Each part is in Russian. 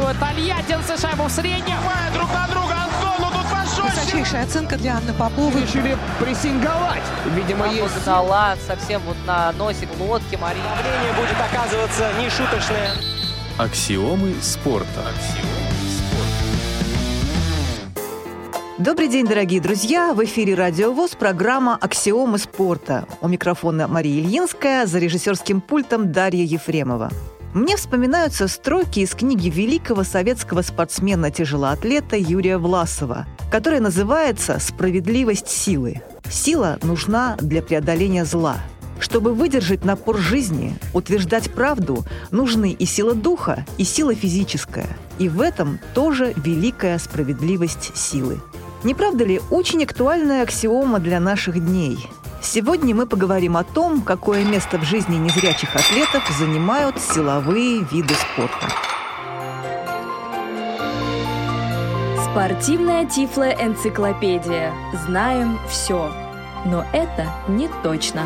забрасывают тольяттинцы шайбу в среднюю. друг на друга Антон, ну тут пожестче. Высочайшая оценка для Анны Поповой. Решили прессинговать. Видимо, Там есть... Нагнала совсем вот на носик лодки Мария. Давление будет оказываться нешуточное. Аксиомы спорта. Добрый день, дорогие друзья! В эфире Радио ВОЗ программа «Аксиомы спорта». У микрофона Мария Ильинская, за режиссерским пультом Дарья Ефремова. Мне вспоминаются строки из книги великого советского спортсмена-тяжелоатлета Юрия Власова, которая называется «Справедливость силы». Сила нужна для преодоления зла. Чтобы выдержать напор жизни, утверждать правду, нужны и сила духа, и сила физическая. И в этом тоже великая справедливость силы. Не правда ли очень актуальная аксиома для наших дней? Сегодня мы поговорим о том, какое место в жизни незрячих атлетов занимают силовые виды спорта. Спортивная тифлоэнциклопедия. Знаем все. Но это не точно.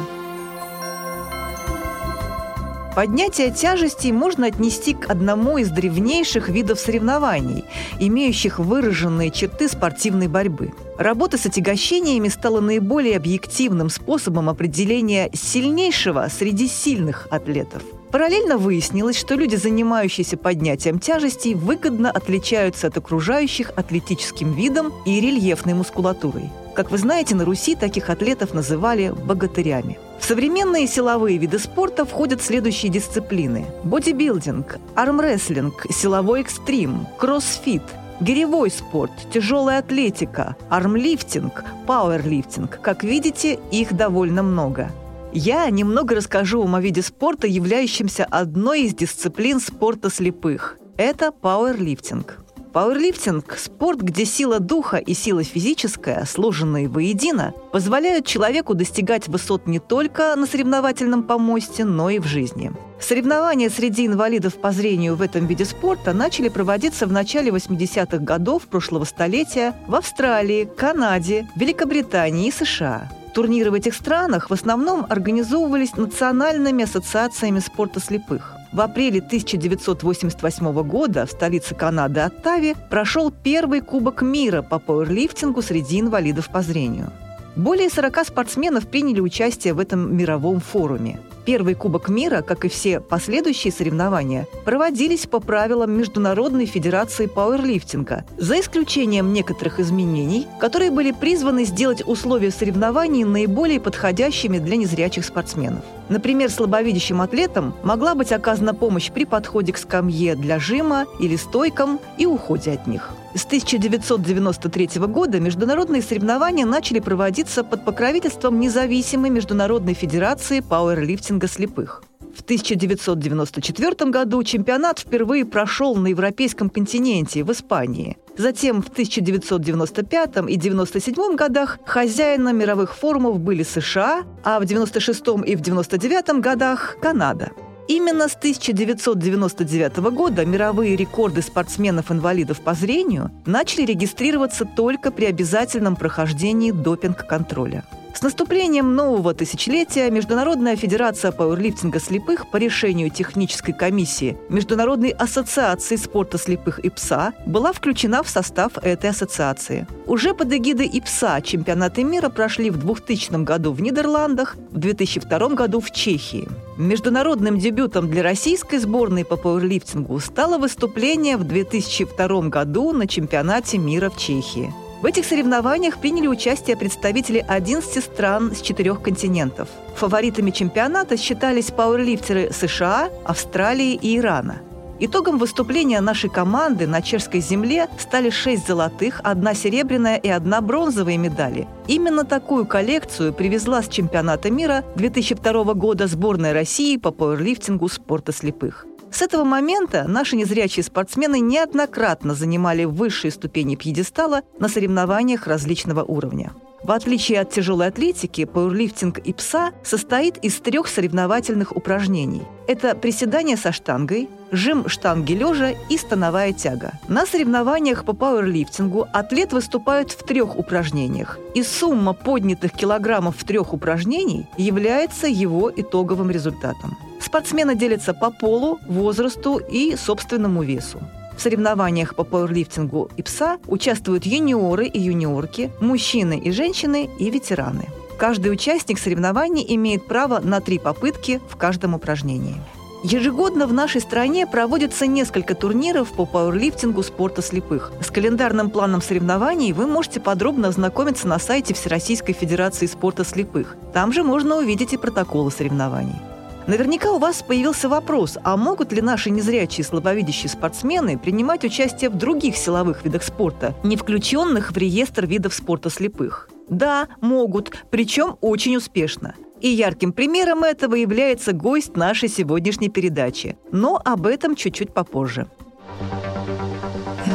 Поднятие тяжестей можно отнести к одному из древнейших видов соревнований, имеющих выраженные черты спортивной борьбы. Работа с отягощениями стала наиболее объективным способом определения сильнейшего среди сильных атлетов. Параллельно выяснилось, что люди, занимающиеся поднятием тяжестей, выгодно отличаются от окружающих атлетическим видом и рельефной мускулатурой. Как вы знаете, на Руси таких атлетов называли богатырями. В современные силовые виды спорта входят следующие дисциплины. Бодибилдинг, армрестлинг, силовой экстрим, кроссфит, гиревой спорт, тяжелая атлетика, армлифтинг, пауэрлифтинг. Как видите, их довольно много. Я немного расскажу вам о виде спорта, являющемся одной из дисциплин спорта слепых. Это пауэрлифтинг. Пауэрлифтинг – спорт, где сила духа и сила физическая, сложенные воедино, позволяют человеку достигать высот не только на соревновательном помосте, но и в жизни. Соревнования среди инвалидов по зрению в этом виде спорта начали проводиться в начале 80-х годов прошлого столетия в Австралии, Канаде, Великобритании и США. Турниры в этих странах в основном организовывались национальными ассоциациями спорта слепых. В апреле 1988 года в столице Канады Оттаве прошел первый Кубок мира по пауэрлифтингу среди инвалидов по зрению. Более 40 спортсменов приняли участие в этом мировом форуме. Первый Кубок мира, как и все последующие соревнования, проводились по правилам Международной Федерации Пауэрлифтинга, за исключением некоторых изменений, которые были призваны сделать условия соревнований наиболее подходящими для незрячих спортсменов. Например, слабовидящим атлетам могла быть оказана помощь при подходе к скамье для жима или стойкам и уходе от них. С 1993 года международные соревнования начали проводиться под покровительством независимой Международной Федерации пауэрлифтинга слепых. В 1994 году чемпионат впервые прошел на европейском континенте, в Испании. Затем в 1995 и 1997 годах хозяином мировых форумов были США, а в 1996 и в 1999 годах – Канада. Именно с 1999 года мировые рекорды спортсменов-инвалидов по зрению начали регистрироваться только при обязательном прохождении допинг-контроля. С наступлением нового тысячелетия Международная федерация пауэрлифтинга слепых по решению технической комиссии Международной ассоциации спорта слепых ИПСА была включена в состав этой ассоциации. Уже под эгидой ИПСА чемпионаты мира прошли в 2000 году в Нидерландах, в 2002 году в Чехии. Международным дебютом для российской сборной по пауэрлифтингу стало выступление в 2002 году на чемпионате мира в Чехии. В этих соревнованиях приняли участие представители 11 стран с четырех континентов. Фаворитами чемпионата считались пауэрлифтеры США, Австралии и Ирана. Итогом выступления нашей команды на чешской земле стали шесть золотых, одна серебряная и одна бронзовая медали. Именно такую коллекцию привезла с чемпионата мира 2002 года сборная России по пауэрлифтингу спорта слепых. С этого момента наши незрячие спортсмены неоднократно занимали высшие ступени пьедестала на соревнованиях различного уровня. В отличие от тяжелой атлетики, пауэрлифтинг и пса состоит из трех соревновательных упражнений. Это приседание со штангой, жим штанги лежа и становая тяга. На соревнованиях по пауэрлифтингу атлет выступает в трех упражнениях, и сумма поднятых килограммов в трех упражнений является его итоговым результатом. Спортсмены делятся по полу, возрасту и собственному весу. В соревнованиях по пауэрлифтингу и пса участвуют юниоры и юниорки, мужчины и женщины и ветераны. Каждый участник соревнований имеет право на три попытки в каждом упражнении. Ежегодно в нашей стране проводится несколько турниров по пауэрлифтингу спорта слепых. С календарным планом соревнований вы можете подробно ознакомиться на сайте Всероссийской Федерации спорта слепых. Там же можно увидеть и протоколы соревнований. Наверняка у вас появился вопрос, а могут ли наши незрячие слабовидящие спортсмены принимать участие в других силовых видах спорта, не включенных в реестр видов спорта слепых? Да, могут, причем очень успешно. И ярким примером этого является гость нашей сегодняшней передачи. Но об этом чуть-чуть попозже.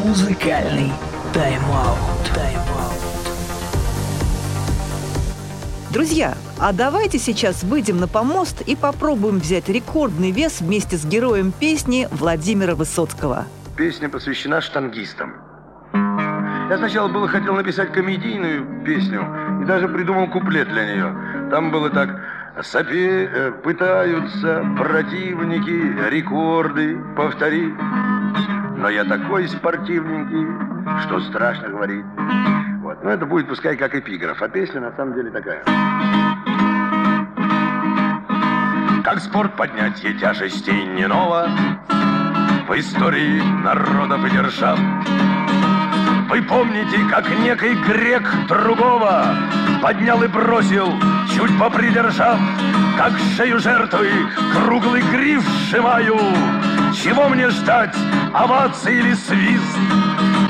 Музыкальный тайм-аут. Тайм-аут. Друзья, а давайте сейчас выйдем на помост и попробуем взять рекордный вес вместе с героем песни Владимира Высоцкого. Песня посвящена штангистам. Я сначала было хотел написать комедийную песню и даже придумал куплет для нее. Там было так «Сопе э, пытаются противники рекорды повторить, но я такой спортивненький, что страшно говорить». Вот. Но это будет пускай как эпиграф, а песня на самом деле такая. Как спорт поднятие тяжестей не ново В истории народов и держав Вы помните, как некий грек другого Поднял и бросил, чуть попридержав Как шею жертвы круглый гриф сжимаю Чего мне ждать, овации или свист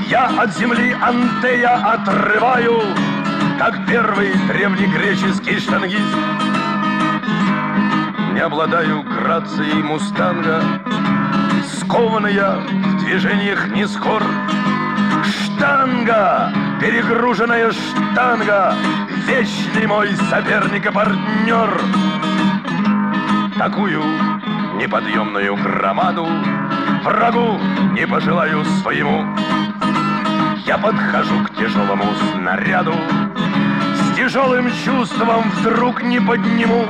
Я от земли Антея отрываю Как первый древнегреческий штангист не обладаю грацией мустанга, Скованный я в движениях не скор. Штанга, перегруженная штанга, Вечный мой соперник и партнер. Такую неподъемную громаду. Врагу не пожелаю своему. Я подхожу к тяжелому снаряду, С тяжелым чувством вдруг не подниму.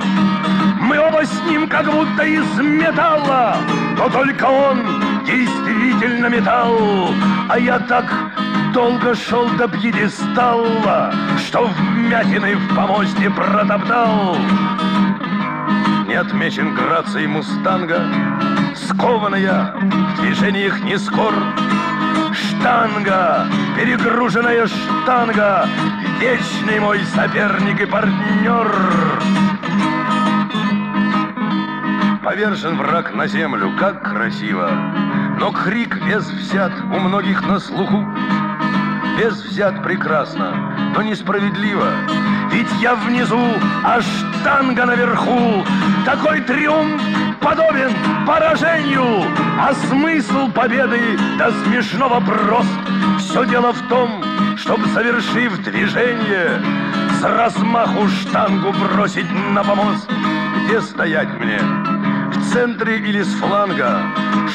Мы оба с ним как будто из металла, но только он действительно металл, а я так долго шел до пьедестала, что вмятины в помосте протоптал. Отмечен грацией мустанга, скованная в движениях не скор. Штанга, перегруженная штанга, вечный мой соперник и партнер. Повержен враг на землю, как красиво. Но крик вес взят у многих на слуху. Вес взят прекрасно, но несправедливо. Ведь я внизу, а штанга наверху. Такой триумф подобен поражению, а смысл победы до смешного прост. Все дело в том, чтоб, завершив движение, с размаху штангу бросить на помост. Где стоять мне? В центре или с фланга?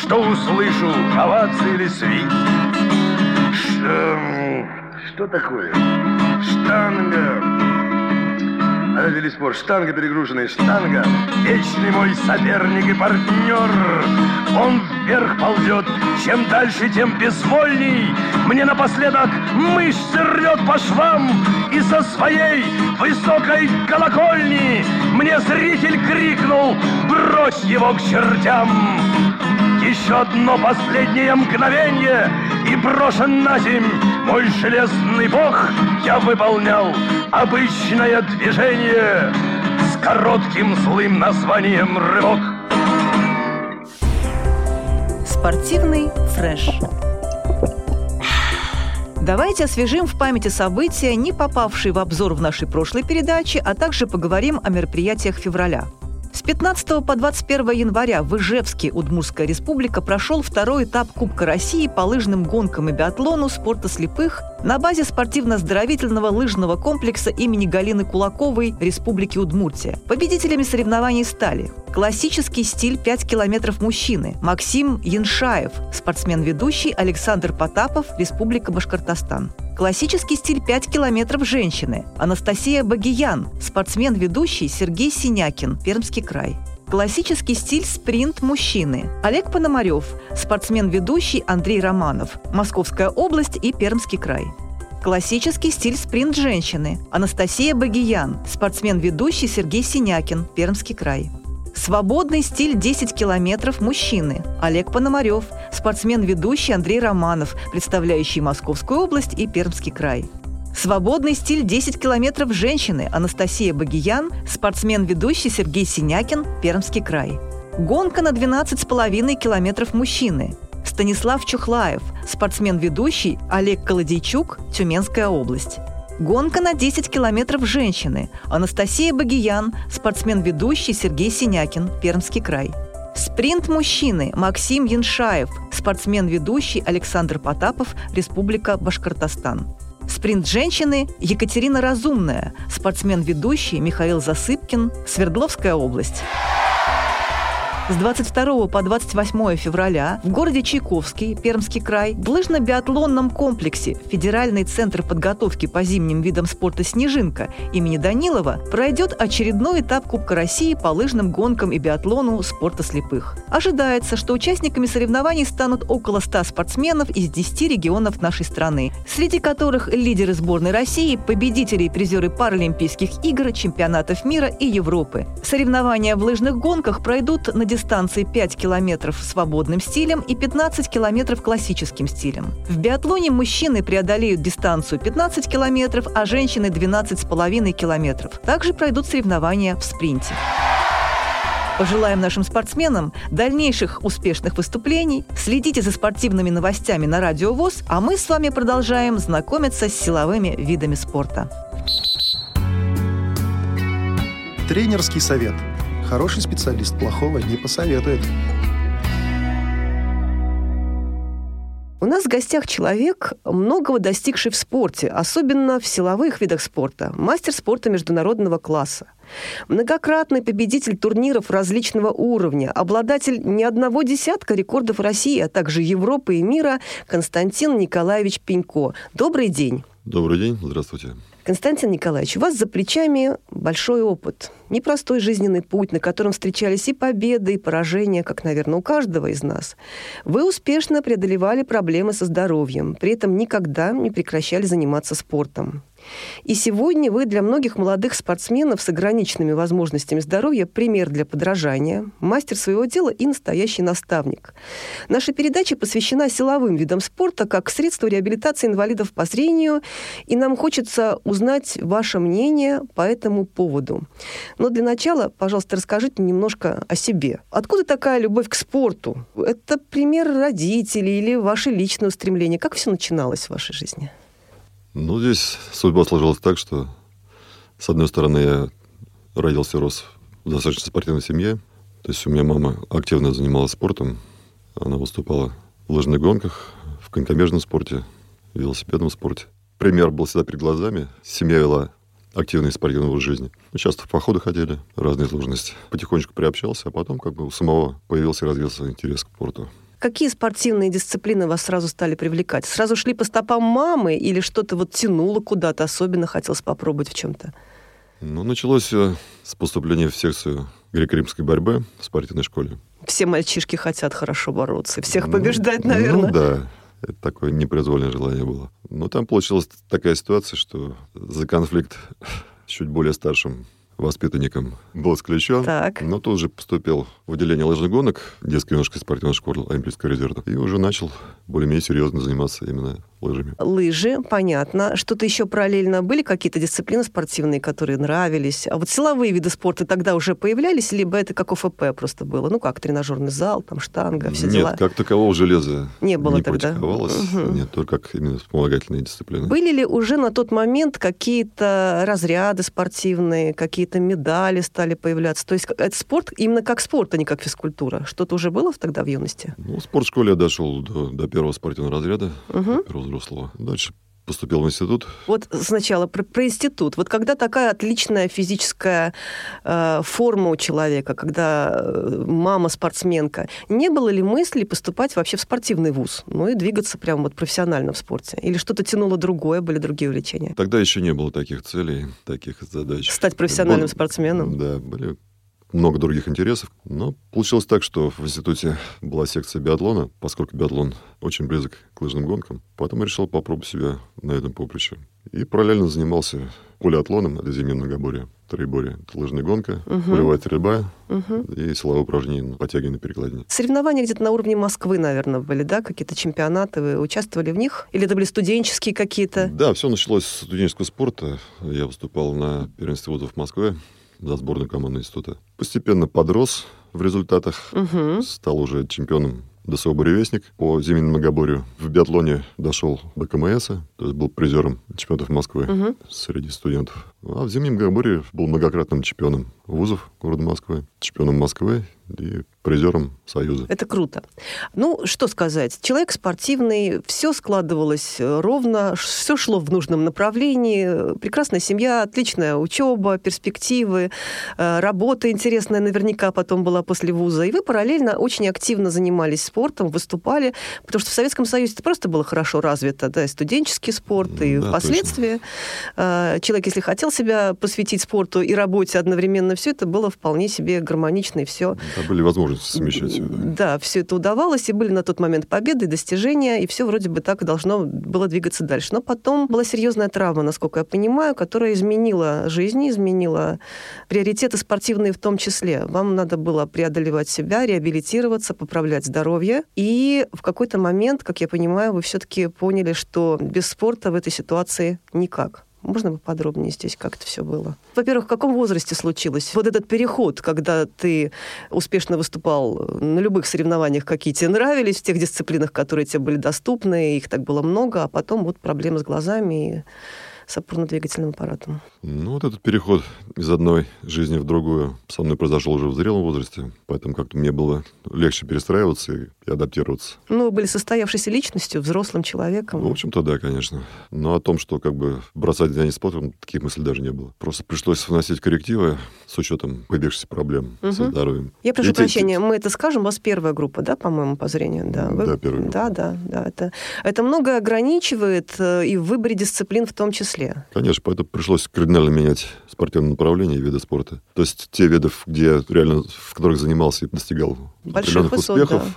Что услышу, овации или свист? Ш... Что такое? Штанга. Развели спор. Штанга перегруженная, штанга. Вечный мой соперник и партнер. Он вверх ползет. Чем дальше, тем безвольней. Мне напоследок мышцы рвет по швам. И со своей высокой колокольни мне зритель крикнул «Брось его к чертям!» Еще одно последнее мгновение И брошен на земь мой железный бог Я выполнял обычное движение С коротким злым названием «Рывок» Спортивный фреш. Давайте освежим в памяти события, не попавшие в обзор в нашей прошлой передаче, а также поговорим о мероприятиях февраля. С 15 по 21 января в Ижевске Удмуртская республика прошел второй этап Кубка России по лыжным гонкам и биатлону спорта слепых на базе спортивно-оздоровительного лыжного комплекса имени Галины Кулаковой Республики Удмуртия. Победителями соревнований стали классический стиль 5 километров мужчины Максим Яншаев, спортсмен-ведущий Александр Потапов, Республика Башкортостан. Классический стиль 5 километров женщины Анастасия Багиян, спортсмен-ведущий Сергей Синякин, Пермский край. Классический стиль спринт мужчины. Олег Пономарев, спортсмен-ведущий Андрей Романов, Московская область и Пермский край. Классический стиль спринт женщины. Анастасия Багиян, спортсмен-ведущий Сергей Синякин, Пермский край. Свободный стиль 10 километров мужчины. Олег Пономарев, спортсмен-ведущий Андрей Романов, представляющий Московскую область и Пермский край. Свободный стиль 10 километров женщины. Анастасия Багиян, спортсмен-ведущий Сергей Синякин, Пермский край. Гонка на 12,5 километров мужчины. Станислав Чухлаев, спортсмен-ведущий Олег Колодейчук, Тюменская область. Гонка на 10 километров женщины. Анастасия Багиян, спортсмен-ведущий Сергей Синякин, Пермский край. Спринт мужчины Максим Яншаев, спортсмен-ведущий Александр Потапов, Республика Башкортостан. Спринт женщины Екатерина Разумная, спортсмен-ведущий Михаил Засыпкин, Свердловская область. С 22 по 28 февраля в городе Чайковский, Пермский край, в лыжно-биатлонном комплексе Федеральный центр подготовки по зимним видам спорта «Снежинка» имени Данилова пройдет очередной этап Кубка России по лыжным гонкам и биатлону спорта слепых. Ожидается, что участниками соревнований станут около 100 спортсменов из 10 регионов нашей страны, среди которых лидеры сборной России, победители и призеры Паралимпийских игр, чемпионатов мира и Европы. Соревнования в лыжных гонках пройдут на дистанции 5 километров свободным стилем и 15 километров классическим стилем. В биатлоне мужчины преодолеют дистанцию 15 километров, а женщины 12,5 километров. Также пройдут соревнования в спринте. Пожелаем нашим спортсменам дальнейших успешных выступлений. Следите за спортивными новостями на Радио ВОЗ, а мы с вами продолжаем знакомиться с силовыми видами спорта. Тренерский совет – Хороший специалист плохого не посоветует. У нас в гостях человек, многого достигший в спорте, особенно в силовых видах спорта, мастер спорта международного класса. Многократный победитель турниров различного уровня, обладатель не одного десятка рекордов России, а также Европы и мира Константин Николаевич Пенько. Добрый день. Добрый день, здравствуйте. Константин Николаевич, у вас за плечами большой опыт, непростой жизненный путь, на котором встречались и победы, и поражения, как, наверное, у каждого из нас. Вы успешно преодолевали проблемы со здоровьем, при этом никогда не прекращали заниматься спортом. И сегодня вы для многих молодых спортсменов с ограниченными возможностями здоровья пример для подражания, мастер своего дела и настоящий наставник. Наша передача посвящена силовым видам спорта как средству реабилитации инвалидов по зрению, и нам хочется узнать ваше мнение по этому поводу. Но для начала, пожалуйста, расскажите немножко о себе. Откуда такая любовь к спорту? Это пример родителей или ваше личное устремление? Как все начиналось в вашей жизни? Ну, здесь судьба сложилась так, что, с одной стороны, я родился, рос в достаточно спортивной семье. То есть у меня мама активно занималась спортом. Она выступала в лыжных гонках, в конькобежном спорте, в велосипедном спорте. Пример был всегда перед глазами. Семья вела активный спортивный образ жизни. Мы часто в походы ходили, разные сложности. Потихонечку приобщался, а потом как бы у самого появился и развился интерес к спорту. Какие спортивные дисциплины вас сразу стали привлекать? Сразу шли по стопам мамы или что-то вот тянуло куда-то, особенно хотелось попробовать в чем-то? Ну, началось с поступления в секцию греко-римской борьбы в спортивной школе. Все мальчишки хотят хорошо бороться, всех ну, побеждать, наверное. Ну, да. Это такое непроизвольное желание было. Но там получилась такая ситуация, что за конфликт чуть более старшим воспитанником был исключен. Так. Но тут же поступил в отделение лыжных гонок детской юношеской спортивной школы Олимпийского резерва. И уже начал более-менее серьезно заниматься именно лыжами. Лыжи, понятно. Что-то еще параллельно были какие-то дисциплины спортивные, которые нравились? А вот силовые виды спорта тогда уже появлялись, либо это как ОФП просто было? Ну как, тренажерный зал, там штанга, все Нет, дела? Нет, как такового железа не было не тогда. практиковалось. Угу. Нет, только как именно вспомогательные дисциплины. Были ли уже на тот момент какие-то разряды спортивные, какие-то медали стали появляться? То есть это спорт именно как спорт, а не как физкультура. Что-то уже было тогда в юности? Ну, в спортшколе я дошел до, до первого спортивного разряда, угу. первого взрослого. Дальше поступил в институт. Вот сначала про, про институт. Вот когда такая отличная физическая э, форма у человека, когда э, мама спортсменка, не было ли мысли поступать вообще в спортивный вуз, ну и двигаться прямо вот профессионально в спорте? Или что-то тянуло другое, были другие увлечения? Тогда еще не было таких целей, таких задач. Стать профессиональным Был, спортсменом? Да, были много других интересов. Но получилось так, что в институте была секция биатлона, поскольку биатлон очень близок к лыжным гонкам. Потом я решил попробовать себя на этом поприще. И параллельно занимался полиатлоном, это зимнее многоборье, троеборье. Это лыжная гонка, Мгм. полевая стрельба Мгм. и силовые упражнения подтягивание на перекладине. Соревнования где-то на уровне Москвы, наверное, были, да? Какие-то чемпионаты, вы участвовали в них? Или это были студенческие какие-то? Да, все началось с студенческого спорта. Я выступал на первенстве вузов в Москве за сборную команду института. Постепенно подрос в результатах, Мгм. стал уже чемпионом ДСО «Буревестник» по зимнему многоборью. В биатлоне дошел до КМС, то есть был призером чемпионатов Москвы Мгм. среди студентов. А в зимнем многоборье был многократным чемпионом вузов города Москвы, чемпионом Москвы и призером Союза. Это круто. Ну, что сказать. Человек спортивный, все складывалось э, ровно, все шло в нужном направлении. Прекрасная семья, отличная учеба, перспективы, э, работа интересная наверняка потом была после вуза. И вы параллельно очень активно занимались спортом, выступали, потому что в Советском Союзе это просто было хорошо развито, да, и студенческий спорт, и Да, впоследствии э, человек, если хотел себя посвятить спорту и работе одновременно, все это было вполне себе гармонично, и все Да, были возможности совмещать это. да, все это удавалось, и были на тот момент победы, достижения, и все вроде бы так и должно было двигаться дальше. Но потом была серьезная травма, насколько я понимаю, которая изменила жизнь, изменила приоритеты спортивные в том числе. Вам надо было преодолевать себя, реабилитироваться, поправлять здоровье. И в какой-то момент, как я понимаю, вы все-таки поняли, что без спорта в этой ситуации никак. Можно поподробнее здесь, как это все было? Во-первых, в каком возрасте случилось вот этот переход, когда ты успешно выступал на любых соревнованиях, какие тебе нравились, в тех дисциплинах, которые тебе были доступны, их так было много, а потом вот проблемы с глазами и с опорно-двигательным аппаратом. Ну, вот этот переход из одной жизни в другую со мной произошел уже в зрелом возрасте, поэтому как-то мне было легче перестраиваться и, адаптироваться. Ну, вы были состоявшейся личностью, взрослым человеком. В общем-то, да, конечно. Но о том, что как бы бросать занятия спортом, таких мыслей даже не было. Просто пришлось вносить коррективы с учетом появившихся проблем со Мгм. здоровьем. Я прошу И те- прощения, мы это скажем, у вас первая группа, да, по-моему, по зрению? Да, Да, первая группа. Да, да, да. Это, это многое ограничивает э, и в выборе дисциплин в том числе. Конечно, поэтому пришлось кардинально менять спортивное направление и виды спорта. То есть те виды, где реально, в которых занимался и достигал Больших определенных высот, успехов, да.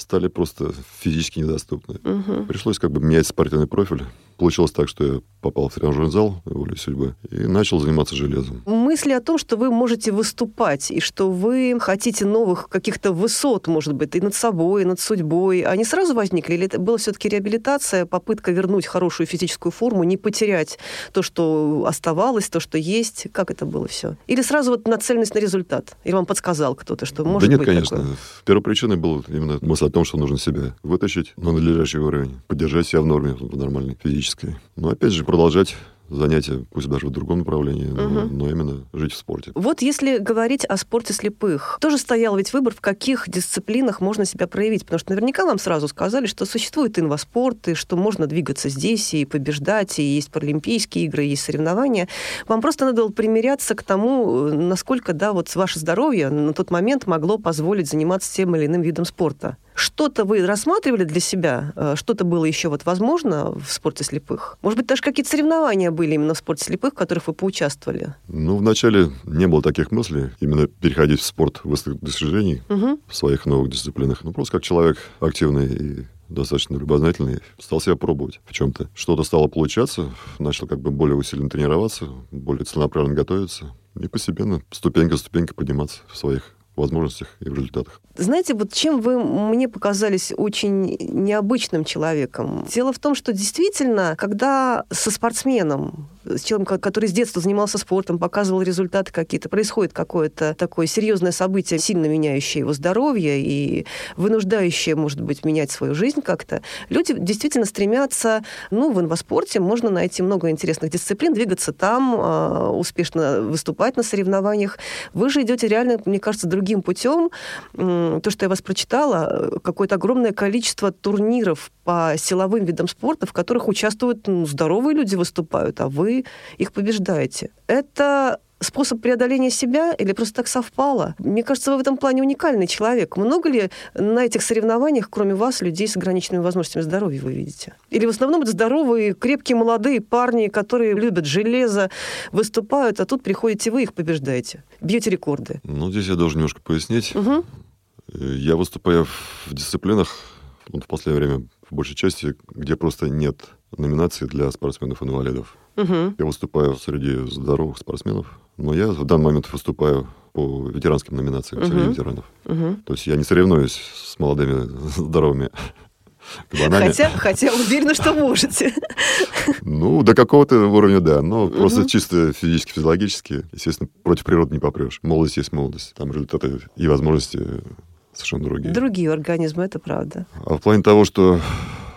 Стали просто физически недоступны. Мгм. Пришлось как бы менять спортивный профиль. Получилось так, что я попал в тренажерный зал волей судьбы и начал заниматься железом. Мысли о том, что вы можете выступать, и что вы хотите новых каких-то высот, может быть, и над собой, и над судьбой, они сразу возникли? Или это была все-таки реабилитация, попытка вернуть хорошую физическую форму, не потерять то, что оставалось, то, что есть? Как это было все? Или сразу вот нацеленность на результат? Или вам подсказал кто-то, что может да нет, быть конечно. такое? Первой причиной была именно мысль о том, что нужно себя вытащить на надлежащий уровень, поддержать себя в норме, в нормальной физической. Но опять же продолжать занятия, пусть даже в другом направлении, но, Мгм. но именно жить в спорте. Вот если говорить о спорте слепых, тоже стоял ведь выбор, в каких дисциплинах можно себя проявить, потому что наверняка вам сразу сказали, что существует инваспорт, и что можно двигаться здесь и побеждать, и есть паралимпийские игры, и есть соревнования. Вам просто надо было примиряться к тому, э, насколько, да, вот ваше здоровье на тот момент могло позволить заниматься тем или иным видом спорта. Что-то вы рассматривали для себя? Э, Что-то было еще вот возможно в спорте слепых? Может быть, даже какие-то соревнования были именно в спорте слепых, в которых вы поучаствовали? Ну, вначале не было таких мыслей, именно переходить в спорт высоких достижений Мгм. в своих новых дисциплинах. Ну, просто как человек активный и достаточно любознательный, стал себя пробовать в чем-то. Что-то стало получаться, начал как бы более усиленно тренироваться, более целенаправленно готовиться и постепенно, ступенька за ступенькой подниматься в своих возможностях и в результатах. Знаете, вот чем вы мне показались очень необычным человеком? Дело в том, что действительно, когда со спортсменом, с человеком, который с детства занимался спортом, показывал результаты какие-то, происходит какое-то такое серьезное событие, сильно меняющее его здоровье и вынуждающее, может быть, менять свою жизнь как-то, люди действительно стремятся, ну, в инваспорте можно найти много интересных дисциплин, двигаться там, а, успешно выступать на соревнованиях. Вы же идете реально, мне кажется, другим путем. То, что я вас прочитала, какое-то огромное количество турниров по силовым видам спорта, в которых участвуют ну, здоровые люди выступают, а вы их побеждаете. Это способ преодоления себя или просто так совпало? Мне кажется, вы в этом плане уникальный человек. Много ли на этих соревнованиях, кроме вас, людей с ограниченными возможностями здоровья вы видите? Или в основном это здоровые, крепкие, молодые парни, которые любят железо, выступают, а тут приходите вы, их побеждаете, бьете рекорды? Ну, здесь я должен немножко пояснить. Угу. Я выступаю в дисциплинах, вот в последнее время, в большей части, где просто нет номинации для спортсменов-инвалидов. Угу. Я выступаю среди здоровых спортсменов, но я в данный момент выступаю по ветеранским номинациям Мгм. среди ветеранов. Угу. То есть я не соревнуюсь с молодыми здоровыми кабанами. Хотя, хотя уверена, что можете. Ну, до какого-то уровня, да. Но Мгм. просто чисто физически, физиологически, естественно, против природы не попрешь. Молодость есть молодость. Там результаты и возможности совершенно другие. Другие организмы, это правда. А в плане того, что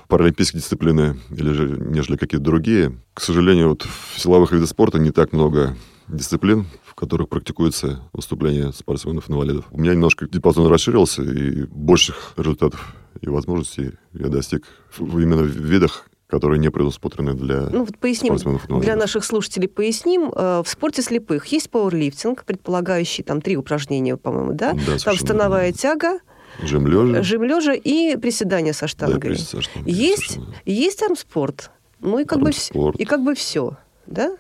паралимпийские дисциплины, или же, нежели какие-то другие, к сожалению, вот в силовых видах спорта не так много дисциплин, в которых практикуется выступление спортсменов-инвалидов. У меня немножко диапазон расширился, и больших результатов и возможностей я достиг именно в видах, которые не предусмотрены для Ну вот поясним, спортсменов-инвалидов. для наших слушателей поясним. Э, В спорте слепых есть пауэрлифтинг, предполагающий там три упражнения, по-моему, да? Да, Там становая тяга, Жим лежа. жим лежа и приседания со Да, штангой. прежде со штангой, есть, совершенно. есть армспорт. Ну и как бы Армспорт. и как бы все, да?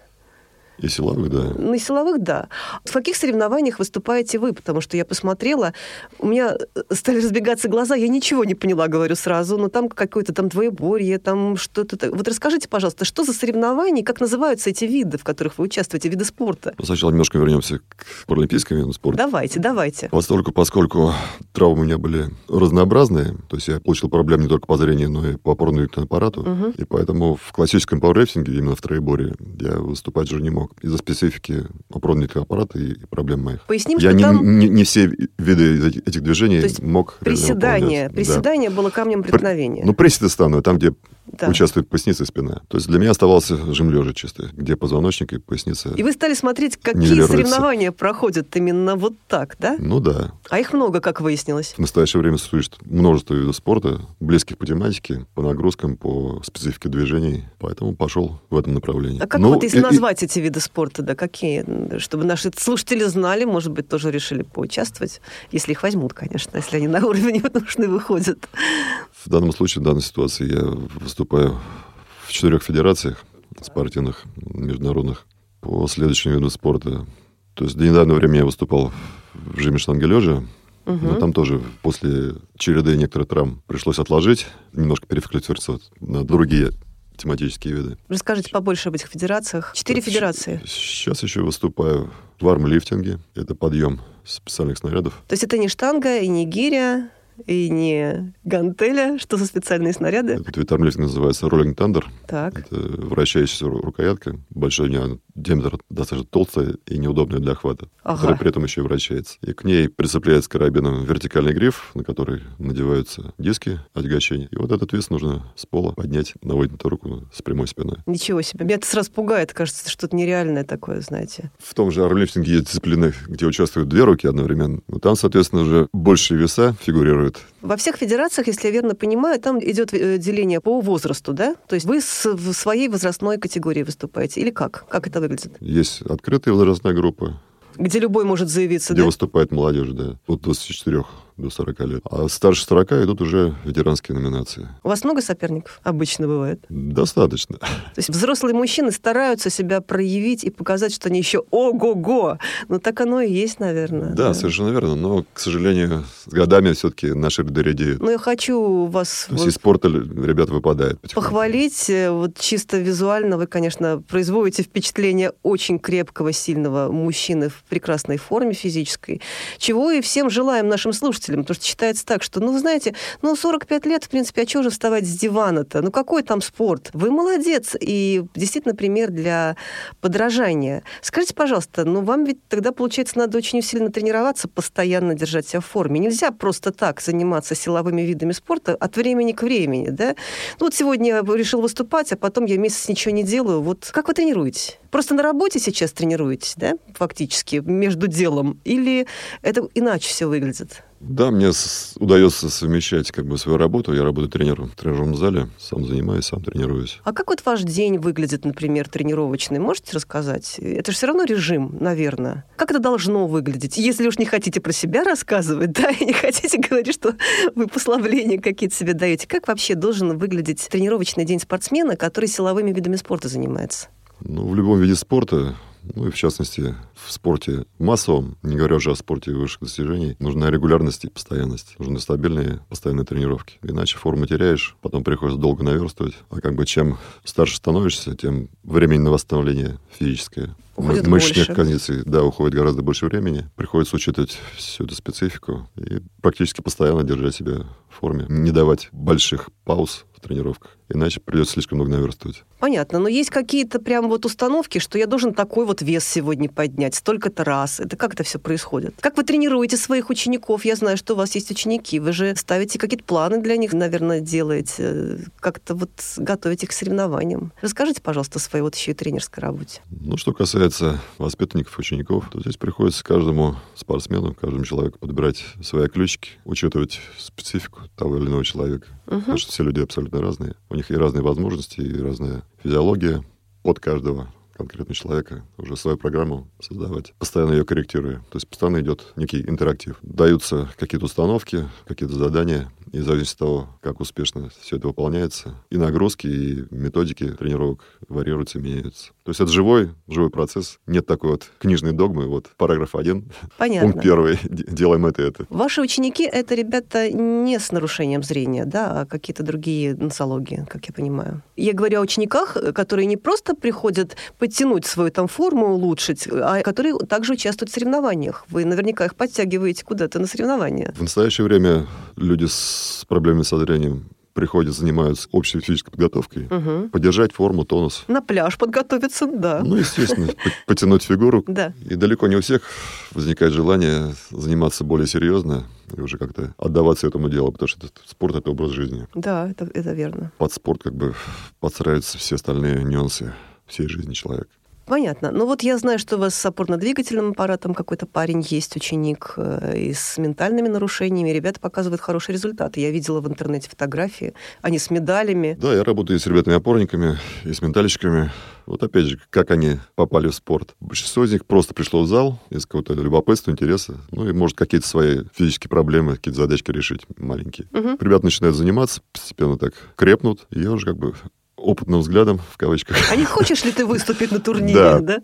И силовых, да. На силовых, да. В каких соревнованиях выступаете вы? Потому что я посмотрела, у меня стали разбегаться глаза, я ничего не поняла, говорю сразу, но там какое-то там двоеборье, там что-то... Вот расскажите, пожалуйста, что за соревнования, как называются эти виды, в которых вы участвуете, виды спорта? Ну, Сначала немножко вернемся к паралимпийским видам спорта. Давайте, давайте. Поскольку, поскольку травмы у меня были разнообразные, то есть я получил проблемы не только по зрению, но и по опорно-двигательному аппарату, Мгм. и поэтому в классическом пауэрлифтинге, именно в троеборье, я выступать уже не мог из-за специфики опорно-двигательного аппарата и, и проблем моих. Поясним, я что не, там не, не все виды из этих, движений То есть мог приседание, выполнять. Да. приседание было камнем преткновения. Ну, приседы стану, там, где Да. участвует поясница и спина. То есть для меня оставался жим лежа чисто, где позвоночник и поясница. И вы стали смотреть, какие соревнования проходят именно вот так, да? Ну да. А их много, как выяснилось. В настоящее время существует множество видов спорта, близких по тематике, по нагрузкам, по специфике движений. Поэтому пошел в этом направлении. А как Ну, вот если и- и- назвать эти виды спорта, да, какие? Чтобы наши слушатели знали, может быть, тоже решили поучаствовать, если их возьмут, конечно, если они на уровень нужны выходят. В данном случае, в данной ситуации, я выступаю в четырех федерациях спортивных, международных, по следующим видам спорта. То есть до недавнего времени я выступал в жиме штанги лежа, но Мгм. там тоже после череды некоторых травм пришлось отложить, немножко переключиться на другие тематические виды. Расскажите побольше об этих федерациях. Четыре федерации. Сейчас еще выступаю в армлифтинге. Это подъем специальных снарядов. То есть это не штанга и не гиря, и не гантеля. Что за специальные снаряды? Этот вид армлифтинга называется роллинг тандер. Так. Это вращающаяся ру- рукоятка. Большой у нее диаметр достаточно толстая и неудобная для охвата. Ага. Которая при этом еще и вращается. И к ней прицепляется карабином вертикальный гриф, на который надеваются диски отягощения. И вот этот вес нужно с пола поднять на вытянутую руку с прямой спиной. Ничего себе. Меня это сразу пугает. Кажется, что-то нереальное такое, знаете. В том же армлифтинге есть дисциплины, где участвуют две руки одновременно. Но там, соответственно, уже большие веса фигурируют. Во всех федерациях, если я верно понимаю, там идет э, деление по возрасту, да? То есть вы с- в своей возрастной категории выступаете. Или как? Как это выглядит? Есть открытая возрастная группа, Где любой может заявиться, где да? выступает молодежь, да, от 24 до 40 лет. А старше 40 идут уже ветеранские номинации. У вас много соперников? Обычно бывает. Достаточно. То есть взрослые мужчины стараются себя проявить и показать, что они еще ого-го. Ну так оно и есть, наверное. Да, совершенно верно. Но, к сожалению, с годами все-таки наши ряды редеют. Но я хочу вас То есть вот из спорта выпадают. потихоньку. похвалить. Э, Вот чисто визуально вы, конечно, производите впечатление очень крепкого, сильного мужчины в прекрасной форме физической, чего и всем желаем нашим слушателям, потому что считается так, что, ну, вы знаете, ну, 45 лет, в принципе, а чего же вставать с дивана-то? Ну, какой там спорт? Вы молодец, и действительно пример для подражания. Скажите, пожалуйста, ну, вам ведь тогда, получается, надо очень усиленно тренироваться, постоянно держать себя в форме. Нельзя просто так заниматься силовыми видами спорта от времени к времени, да? Ну, вот сегодня я решил выступать, а потом я месяц ничего не делаю. Вот как вы тренируетесь? Просто на работе сейчас тренируетесь, да, фактически, между делом? Или это иначе все выглядит? Да, мне с- удается совмещать как бы свою работу. Я работаю тренером в тренажерном зале, сам занимаюсь, сам тренируюсь. А как вот ваш день выглядит, например, тренировочный? Можете рассказать? Это же все равно режим, наверное. Как это должно выглядеть? Если уж не хотите про себя рассказывать, да, и не хотите говорить, что вы послабления какие-то себе даете, как вообще должен выглядеть тренировочный день спортсмена, который силовыми видами спорта занимается? Ну, в любом виде спорта, ну и в частности в спорте массовом, не говоря уже о спорте высших достижений, нужна регулярность и постоянность. Нужны стабильные, постоянные тренировки. Иначе форму теряешь, потом приходится долго наверстывать. А как бы чем старше становишься, тем времени на восстановление физическое. Уходит мышечных больше. кондиций, да, уходит гораздо больше времени. Приходится учитывать всю эту специфику и практически постоянно держать себя в форме. Не давать больших пауз в тренировках. Иначе придется слишком много наверстывать. Понятно, но есть какие-то прям вот установки, что я должен такой вот вес сегодня поднять, столько-то раз. Это как это все происходит? Как вы тренируете своих учеников? Я знаю, что у вас есть ученики. Вы же ставите какие-то планы для них, наверное, делаете. Как-то вот готовите к соревнованиям. Расскажите, пожалуйста, о своей вот еще и тренерской работе. Ну, что касается воспитанников, учеников, то здесь приходится каждому спортсмену, каждому человеку подбирать свои ключики, учитывать специфику того или иного человека. Потому что все люди абсолютно разные. У них и разные возможности, и разная физиология под каждого конкретного человека уже свою программу создавать, постоянно ее корректируя. То есть постоянно идет некий интерактив. Даются какие-то установки, какие-то задания, и в зависимости от того, как успешно все это выполняется, и нагрузки, и методики тренировок варьируются, меняются. То есть это живой, живой процесс. Нет такой вот книжной догмы, вот параграф один, Понятно. пункт первый, делаем это это. Ваши ученики — это ребята не с нарушением зрения, да, а какие-то другие носологии, как я понимаю. Я говорю о учениках, которые не просто приходят подтянуть свою там форму, улучшить, а которые также участвуют в соревнованиях. Вы наверняка их подтягиваете куда-то на соревнования. В настоящее время люди с проблемами со зрением приходят, занимаются общей физической подготовкой. Мгм. Поддержать форму, тонус. На пляж подготовиться, да. Ну, естественно, по- потянуть фигуру. Да. И далеко не у всех возникает желание заниматься более серьезно и уже как-то отдаваться этому делу, потому что этот спорт — это образ жизни. Да, это, это верно. Под спорт как бы подстраиваются все остальные нюансы всей жизни человека. Понятно. Ну вот я знаю, что у вас с опорно-двигательным аппаратом какой-то парень есть, ученик, э, и с ментальными нарушениями. Ребята показывают хорошие результаты. Я видела в интернете фотографии. Они с медалями. Да, я работаю с ребятами-опорниками, и с ментальщиками. Вот опять же, как они попали в спорт. Большинство из них просто пришло в зал из какого-то любопытства, интереса. Ну и, может, какие-то свои физические проблемы, какие-то задачки решить маленькие. Мгм. Ребята начинают заниматься, постепенно так крепнут. И я уже как бы опытным взглядом, в кавычках, А не хочешь ли ты выступить на турнире, Да. да?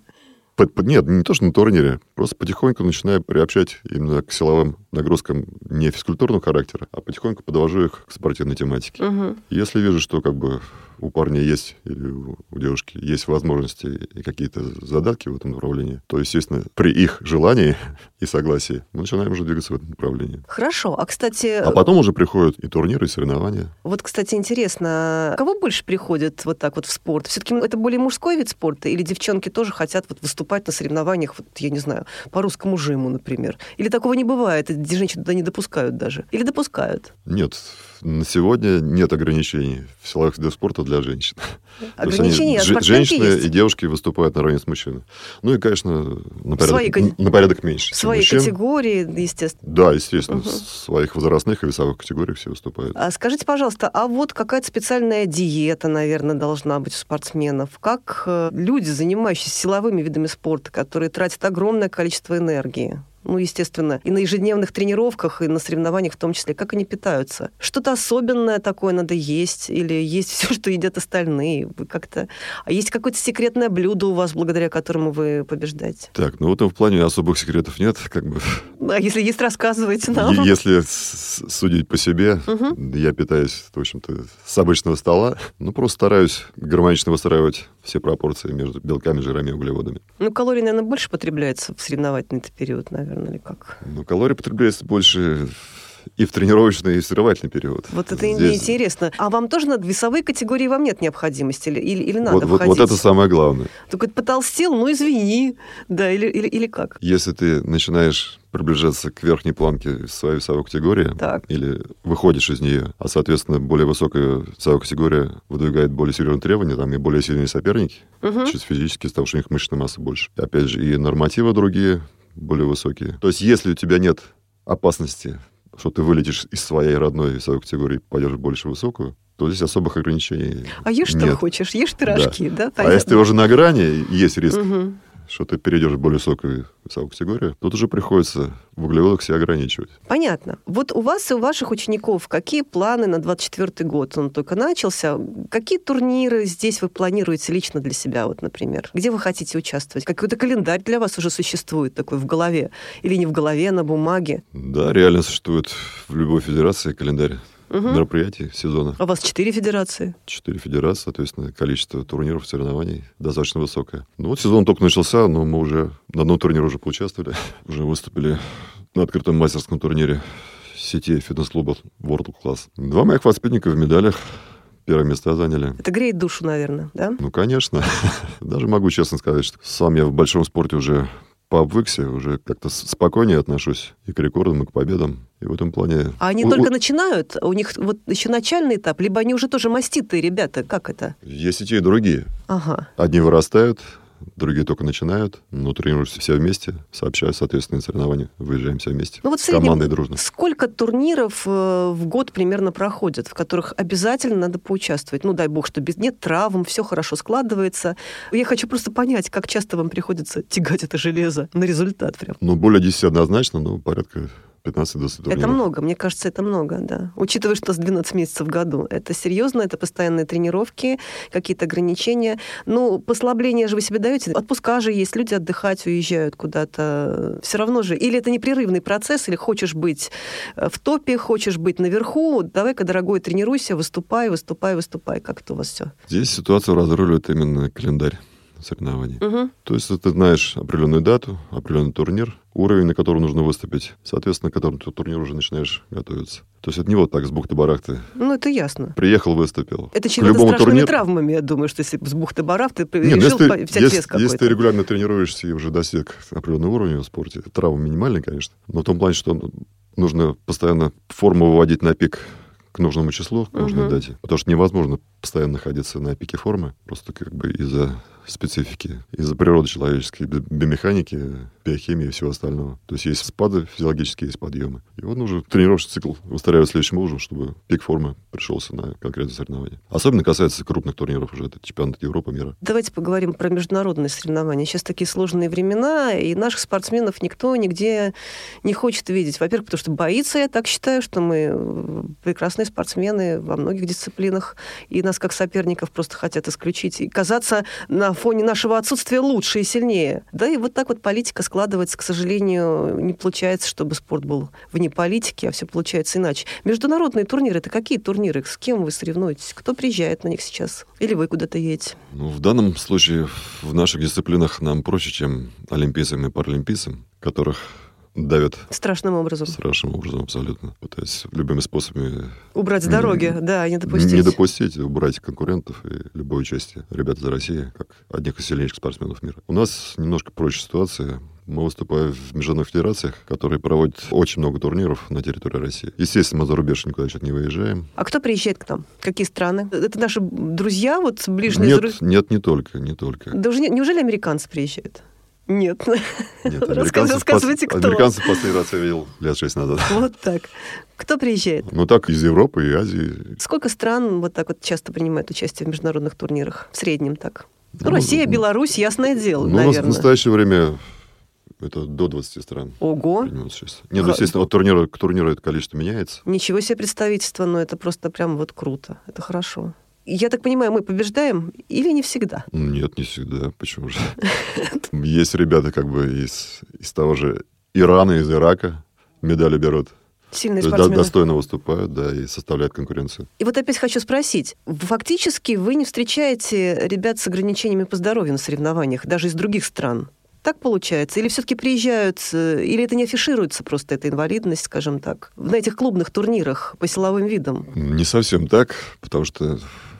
Нет, не то, что на турнире. Просто потихоньку начинаю приобщать именно к силовым нагрузкам не физкультурного характера, а потихоньку подвожу их к спортивной тематике. Мгм. Если вижу, что как бы у парня есть или у девушки есть возможности и какие-то задатки в этом направлении, то, естественно, при их желании и согласии мы начинаем уже двигаться в этом направлении. Хорошо. А, кстати, А потом уже приходят и турниры, и соревнования. вот, кстати, интересно, кого больше приходит вот так вот в спорт? Все-таки это более мужской вид спорта? Или девчонки тоже хотят вот выступать на соревнованиях, вот, я не знаю, по русскому жиму, например? Или такого не бывает, и женщин туда не допускают даже? Или допускают? Нет, на сегодня нет ограничений в силовых видах спорта для женщин. То есть они- женщины есть? и девушки выступают наравне с мужчинами. Ну и, конечно, на Свои порядок, кати- на порядок меньше. Свои мужчин. категории, естественно. Да, естественно, Мгм. в своих возрастных и весовых категориях все выступают. А скажите, пожалуйста, а вот какая-то специальная диета, наверное, должна быть у спортсменов? Как э, люди, занимающиеся силовыми видами спорта, которые тратят огромное количество энергии, ну, естественно, и на ежедневных тренировках, и на соревнованиях в том числе, как они питаются? Что-то особенное такое надо есть? Или есть все, что едят остальные? Вы как-то... А есть какое-то секретное блюдо у вас, благодаря которому вы побеждаете? Так, ну вот в плане особых секретов нет, как бы. А если есть, рассказывайте нам. Если судить по себе, Мгм. я питаюсь, в общем-то, с обычного стола. Ну, просто стараюсь гармонично выстраивать все пропорции между белками, жирами и углеводами. Ну, калорий, наверное, больше потребляется в соревновательный период, наверное, или как? Но калорий потребляется больше и в тренировочный, и в соревновательный период. Вот это Здесь- интересно. А вам тоже надо весовые категории, вам нет необходимости? Или, или, или надо Вот, вот, входить? вот это самое главное. Только потолстел, ну извини. Да, или, или, или как? Если ты начинаешь приближаться к верхней планке своей весовой категории, Так. или выходишь из нее, а, соответственно, более высокая весовая категория выдвигает более серьезные требования, там и более сильные соперники, Мгм. чисто физически, из-за того, что у них мышечная масса больше. И, опять же, и нормативы другие, более высокие. То есть, если у тебя нет опасности что ты вылетишь из своей родной весовой категории, пойдешь в больше высокую, то здесь особых ограничений А ешь нет. что хочешь, ешь пирожки, да? а если ты уже на грани, есть риск, Мгм. Что ты перейдешь в более высокую весовую категорию, тут уже приходится в углеводах себя ограничивать. Понятно. Вот у вас и у ваших учеников какие планы на 24 год? Он только начался. Какие турниры здесь вы планируете лично для себя, вот, например? Где вы хотите участвовать? Какой-то календарь для вас уже существует такой в голове? Или не в голове, а на бумаге? Да, реально существует в любой федерации календарь Мгм. мероприятий сезона. А у вас четыре федерации? Четыре федерации, соответственно, количество турниров, соревнований достаточно высокое. Ну вот сезон только начался, но мы уже на одном турнире уже поучаствовали. Уже выступили на открытом мастерском турнире сети фитнес-клуба World Class. Два моих воспитанника в медалях. Первое место заняли. Это греет душу, наверное, да? Ну, конечно. Даже могу честно сказать, что сам я в большом спорте уже пообвыкся, уже как-то спокойнее отношусь и к рекордам, и к победам. И в этом плане... А они у- только у- начинают? У них вот еще начальный этап? Либо они уже тоже маститые ребята? Как это? Есть и те, и другие. Ага. Одни вырастают, другие только начинают, но тренируемся все вместе, сообщая, соответственно, на соревнования, выезжаем все вместе, Ну вот в среднем командой дружно. сколько турниров э, в год примерно проходят, в которых обязательно надо поучаствовать? Ну, дай бог, что без нет травм, все хорошо складывается. Я хочу просто понять, как часто вам приходится тягать это железо на результат прям. Ну, более 10 однозначно, но порядка 15-20 турниров. Это много, мне кажется, это много, да. Учитывая, что с 12 месяцев в году. Это серьезно, это постоянные тренировки, какие-то ограничения. Ну, послабления же вы себе даете. Отпуска же есть, люди отдыхать уезжают куда-то. Все равно же. Или это непрерывный процесс, или хочешь быть э, в топе, хочешь быть наверху. Давай-ка, дорогой, тренируйся, выступай, выступай, выступай. Как это у вас все? Здесь ситуацию разруливает именно календарь соревнований. Угу. То есть ты знаешь определенную дату, определенный турнир, уровень, на котором нужно выступить, соответственно, к которому ты турнир уже начинаешь готовиться. То есть это не вот так с бухты-барахты. Ну, это ясно. Приехал, выступил. Это чего-то страшными турниру- травмами, я думаю, что если с бухты-барах ты Нет, ну, решил если, взять если, вес если ты какой-то. регулярно тренируешься и уже достиг определенного уровня в спорте, травмы минимальные, конечно, но в том плане, что нужно постоянно форму выводить на пик к нужному числу, к нужной Мгм. дате. Потому что невозможно постоянно находиться на пике формы, просто как бы из-за специфики, из-за природы человеческой, би- биомеханики, биохимии и всего остального. То есть есть спады физиологические, есть подъемы. И вот нужно тренировочный цикл выстраивать следующим образом, чтобы пик формы пришелся на конкретное соревнование. Особенно касается крупных турниров уже, это чемпионат Европы, мира. Давайте поговорим про международные соревнования. Сейчас такие сложные времена, и наших спортсменов никто нигде не хочет видеть. Во-первых, потому что боится, я так считаю, что мы э, прекрасные спортсмены во многих дисциплинах, и нас как соперников просто хотят исключить и казаться на фоне нашего отсутствия лучше и сильнее. Да, и вот так вот политика складывается, к сожалению, не получается, чтобы спорт был вне политики, а все получается иначе. Международные турниры, это какие турниры? С кем вы соревнуетесь? Кто приезжает на них сейчас? Или вы куда-то едете? Ну, в данном случае в наших дисциплинах нам проще, чем олимпийцам и паралимпийцам, которых давят Страшным образом. страшным образом абсолютно, пытаясь любыми способами Убрать с дороги, да, не допустить. не допустить, убрать конкурентов и любое участие ребят из России, как одних из сильнейших спортсменов мира. У нас немножко проще ситуация. Мы выступаем в международных федерациях, которые проводят очень много турниров на территории России. Естественно, мы за рубеж никуда сейчас не выезжаем. А кто приезжает к нам? Какие страны? Это наши друзья, вот ближние Нет, зару- нет, не только, не только. Да уже не- неужели американцы приезжают? Нет. Нет, американцев, Рассказывайте, пос- кто. американцев последний раз я видел лет шесть назад. Вот так. Кто приезжает? Ну так, из Европы и Азии. Сколько стран вот так вот часто принимает участие в международных турнирах? В среднем так. Ну, Ну, Россия, ну, Беларусь, ясное дело, Ну, нас в наверное. настоящее время это до 20 стран. Ого. Нет, ну, естественно, от турнира к турниру это количество меняется. Ничего себе представительство, но это просто прям вот круто. Это хорошо. Я так понимаю, мы побеждаем или не всегда? Нет, не всегда. Почему же? Есть ребята как бы из, из того же Ирана, из Ирака медали берут. Сильные То спортсмены. достойно выступают, да, и составляют конкуренцию. И вот опять хочу спросить. Фактически вы не встречаете ребят с ограничениями по здоровью на соревнованиях, даже из других стран? Так получается? Или все-таки приезжают, или это не афишируется просто, эта инвалидность, скажем так, на этих клубных турнирах по силовым видам? Не совсем так, потому что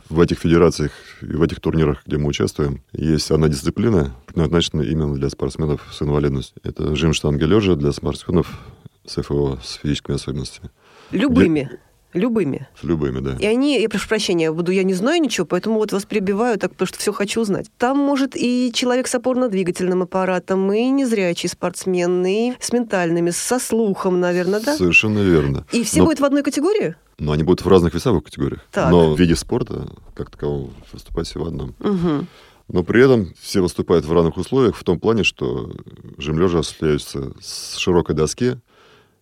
в этих федерациях и в этих турнирах, где мы участвуем, есть одна дисциплина, предназначена именно для спортсменов с инвалидностью. Это жим штанги лежа для спортсменов с ФО, с физическими особенностями. Любыми. Любыми. С любыми, да. И они, я прошу прощения, буду, я не знаю ничего, поэтому вот вас перебиваю так, потому что все хочу узнать. Там может и человек с опорно-двигательным аппаратом, и незрячий спортсмен, и с ментальными, со слухом, наверное, да? Совершенно верно. И все Но- будут в одной категории? Но они будут в разных весовых категориях. Так. Но в виде спорта, как такового, выступать все в одном. Мгм. Но при этом все выступают в равных условиях в том плане, что жим лежа осуществляется с широкой доски,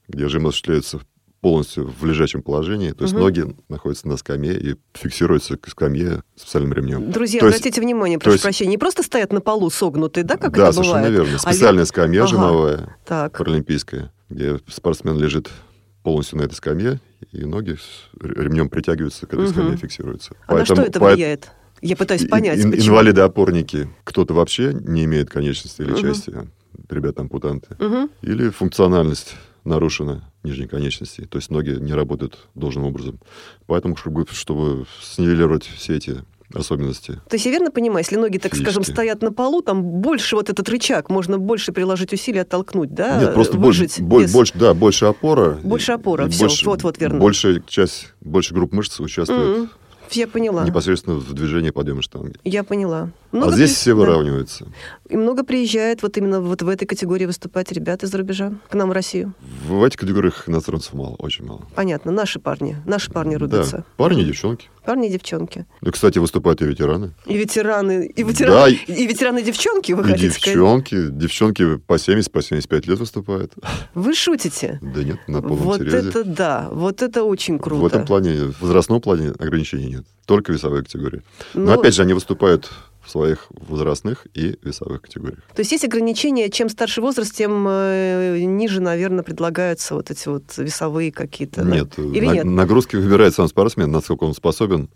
где жим осуществляется полностью в лежачем положении, то есть Мгм. ноги находятся на скамье и фиксируются к скамье специальным ремнем. Друзья, То есть- обратите внимание, то прошу есть- прощения, не просто стоят на полу согнутые, да, как да, это совершенно бывает? верно. а Специальная лё- скамья Ага. жимовая, Так. паралимпийская, где спортсмен лежит полностью на этой скамье, и ноги ремнем притягиваются к этой Мгм. скамье, фиксируются. А на что это влияет? Я пытаюсь понять, ин- почему. Инвалиды-опорники, кто-то вообще не имеет конечности или Мгм. части, ребята-ампутанты. Мгм. Или функциональность нарушена нижней конечности, то есть ноги не работают должным образом. Поэтому, чтобы, чтобы снивелировать все эти особенности, То есть я верно понимаю, если ноги, так скажем, Физически. стоят на полу, там больше вот этот рычаг, можно больше приложить усилия, оттолкнуть, да? Нет, просто больше, вес. больше, да, больше опора. Больше опора, и всё, больше- вот-вот, верно. Большая часть, больше групп мышц участвует Мгм. Я поняла. непосредственно в движении подъема штанги. Я поняла. а Много здесь при- все да. выравниваются. И много приезжает вот именно вот в этой категории выступать ребят из-за рубежа к нам в Россию. В этих категориях иностранцев мало, очень мало. Понятно, наши парни, наши парни рубятся. Да, парни и девчонки. Парни и девчонки. Ну, кстати, выступают и ветераны. И ветераны, и ветераны, Да, и, ветераны девчонки, вы и хотите сказать? девчонки. Девчонки по 70, по 75 лет выступают. Вы шутите? Да нет, на полном Вот серьезе. это да, вот это очень круто. В этом плане, в возрастном плане ограничений нет. Только весовые категории. Но, Ну- опять же, они выступают в своих возрастных и весовых категориях. То есть есть ограничения, чем старше возраст, тем э, ниже, наверное, предлагаются вот эти вот весовые какие-то. да? Нет, Или на- нет? нагрузки выбирает сам спортсмен, насколько он способен.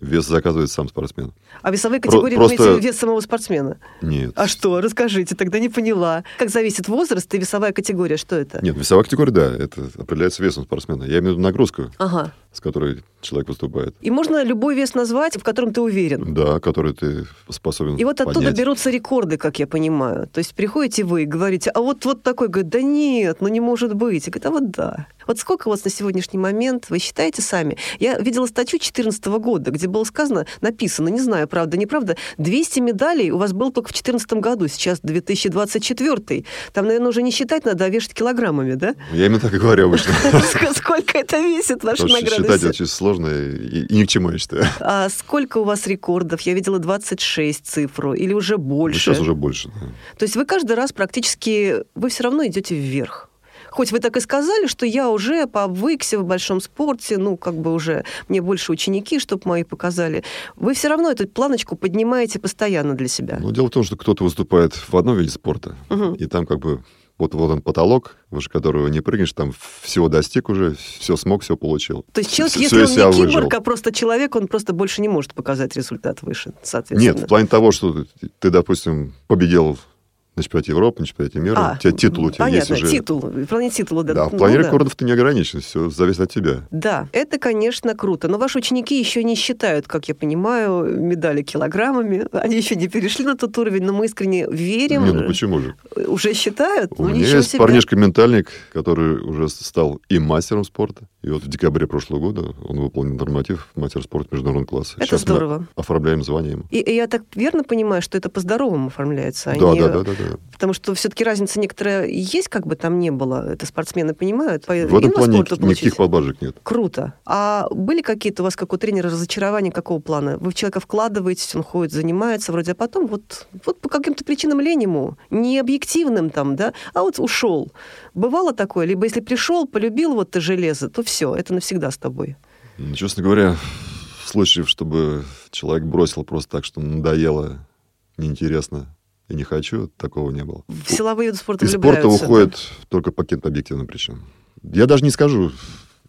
Вес заказывает сам спортсмен. А весовые Про- категории, просто- в виду вес самого спортсмена? Нет. А что? Расскажите, тогда не поняла. Как зависит возраст и весовая категория? Что это? Нет, весовая категория, да, это определяется весом спортсмена. Я имею в виду нагрузку, Ага. С которой человек выступает. И можно любой вес назвать, в котором ты уверен. Да, который ты способен И вот оттуда берутся рекорды, как я понимаю. То есть приходите вы и говорите, а вот, вот такой, говорит, да нет, ну не может быть. И говорит, а вот да. Вот сколько у вас на сегодняшний момент, вы считаете сами? Я видела статью 2014 года, где было сказано, написано, не знаю, правда, неправда, 200 медалей у вас было только в 2014 году, сейчас 2024. Там, наверное, уже не считать надо, а вешать килограммами, да? Я именно так и говорю обычно. Ск- Сколько это весит, что награды? Считать очень сложно и, и ни к чему, я считаю. А сколько у вас рекордов? Я видела 26 цифру, или уже Ну, больше? Сейчас уже больше. да. То есть вы каждый раз практически, вы все равно идете вверх. Хоть вы так и сказали, что я уже повыкся в большом спорте, ну, как бы уже мне больше ученики, чтобы мои показали. Вы все равно эту планочку поднимаете постоянно для себя. Но дело в том, что кто-то выступает в одном виде спорта, Мгм. и там как бы вот, вот он потолок, выше которого не прыгнешь, там всего достиг уже, все смог, все получил. То есть человек, Всё если он не выжил. киборг, а просто человек, он просто больше не может показать результат выше, соответственно. Нет, в плане того, что ты, допустим, победил на чемпионате Европы, на чемпионате мира, А, у тебя титул у тебя понятно, есть уже. титул, в плане титула, да. Да, в ну плане да. рекордов ты не ограничен, все зависит от тебя. Да, это, конечно, круто. Но ваши ученики еще не считают, как я понимаю, медали килограммами. Они еще не перешли на тот уровень, но мы искренне верим. Не, ну почему же? Уже считают? У ну, меня есть себе. парнишка-ментальник, который уже стал и мастером спорта. И вот в декабре прошлого года он выполнил норматив мастер спорта международного класса. Это Сейчас здорово. оформляем звание ему. И, и я так верно понимаю, что это по-здоровому оформляется? а Да, не- да, да, да, да. Потому что все-таки разница некоторая есть, как бы там не было. Это спортсмены понимают. По- В этом плане никаких получить. поблажек нет. Круто. А были какие-то у вас, как у тренера, разочарования какого плана? Вы в человека вкладываетесь, он ходит, занимается вроде, а потом вот, вот по каким-то причинам лень ему, не объективным там, да, а вот ушел. Бывало такое? Либо если пришел, полюбил вот ты железо, то все, это навсегда с тобой. Ну, Честно говоря, случаев, чтобы человек бросил просто так, что надоело, неинтересно и не хочу, такого не было. В силовые виды спорта Из спорта уходит только по каким-то объективным причинам. Я даже не скажу,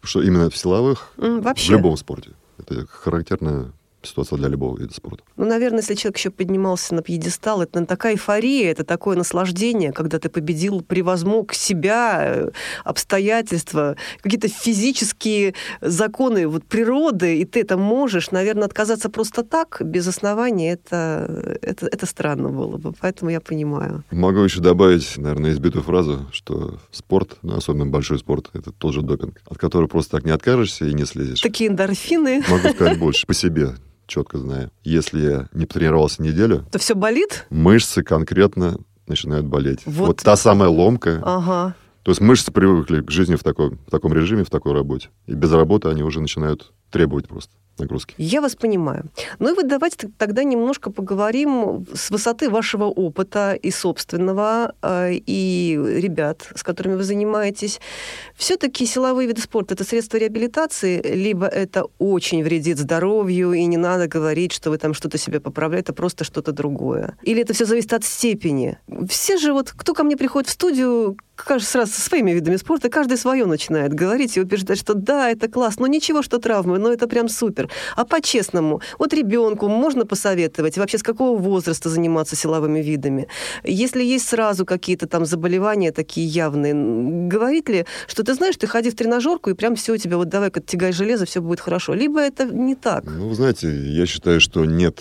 что именно в силовых, М, в вообще. любом спорте. Это характерно ситуация для любого вида спорта. Ну, наверное, если человек еще поднимался на пьедестал, это такая эйфория, это такое наслаждение, когда ты победил, превозмог себя, э, обстоятельства, какие-то физические законы вот, природы, и ты это можешь, наверное, отказаться просто так, без основания, это, это, это странно было бы. Поэтому я понимаю. Могу еще добавить, наверное, избитую фразу, что спорт, ну, особенно большой спорт, это тоже допинг, от которого просто так не откажешься и не слезешь. Такие эндорфины. Могу сказать больше по себе четко знаю. Если я не потренировался неделю... То все болит? Мышцы конкретно начинают болеть. Вот, вот та самая ломка. Ага. То есть мышцы привыкли к жизни в, такой, в таком режиме, в такой работе. И без работы они уже начинают требовать просто нагрузки. Я вас понимаю. Ну и вот давайте тогда немножко поговорим с высоты вашего опыта и собственного, э, и ребят, с которыми вы занимаетесь. Все-таки силовые виды спорта – это средство реабилитации, либо это очень вредит здоровью, и не надо говорить, что вы там что-то себе поправляете, это просто что-то другое. Или это все зависит от степени. Все же вот, кто ко мне приходит в студию, каждый сразу со своими видами спорта, каждый свое начинает говорить и убеждать, что да, это класс, но ничего, что травмы, но это прям супер. А по-честному, вот ребенку можно посоветовать вообще с какого возраста заниматься силовыми видами? Если есть сразу какие-то там заболевания такие явные, говорит ли, что ты знаешь, ты ходи в тренажерку и прям все у тебя, вот давай-ка тягай железо, все будет хорошо. Либо это не так. Ну, вы знаете, я считаю, что нет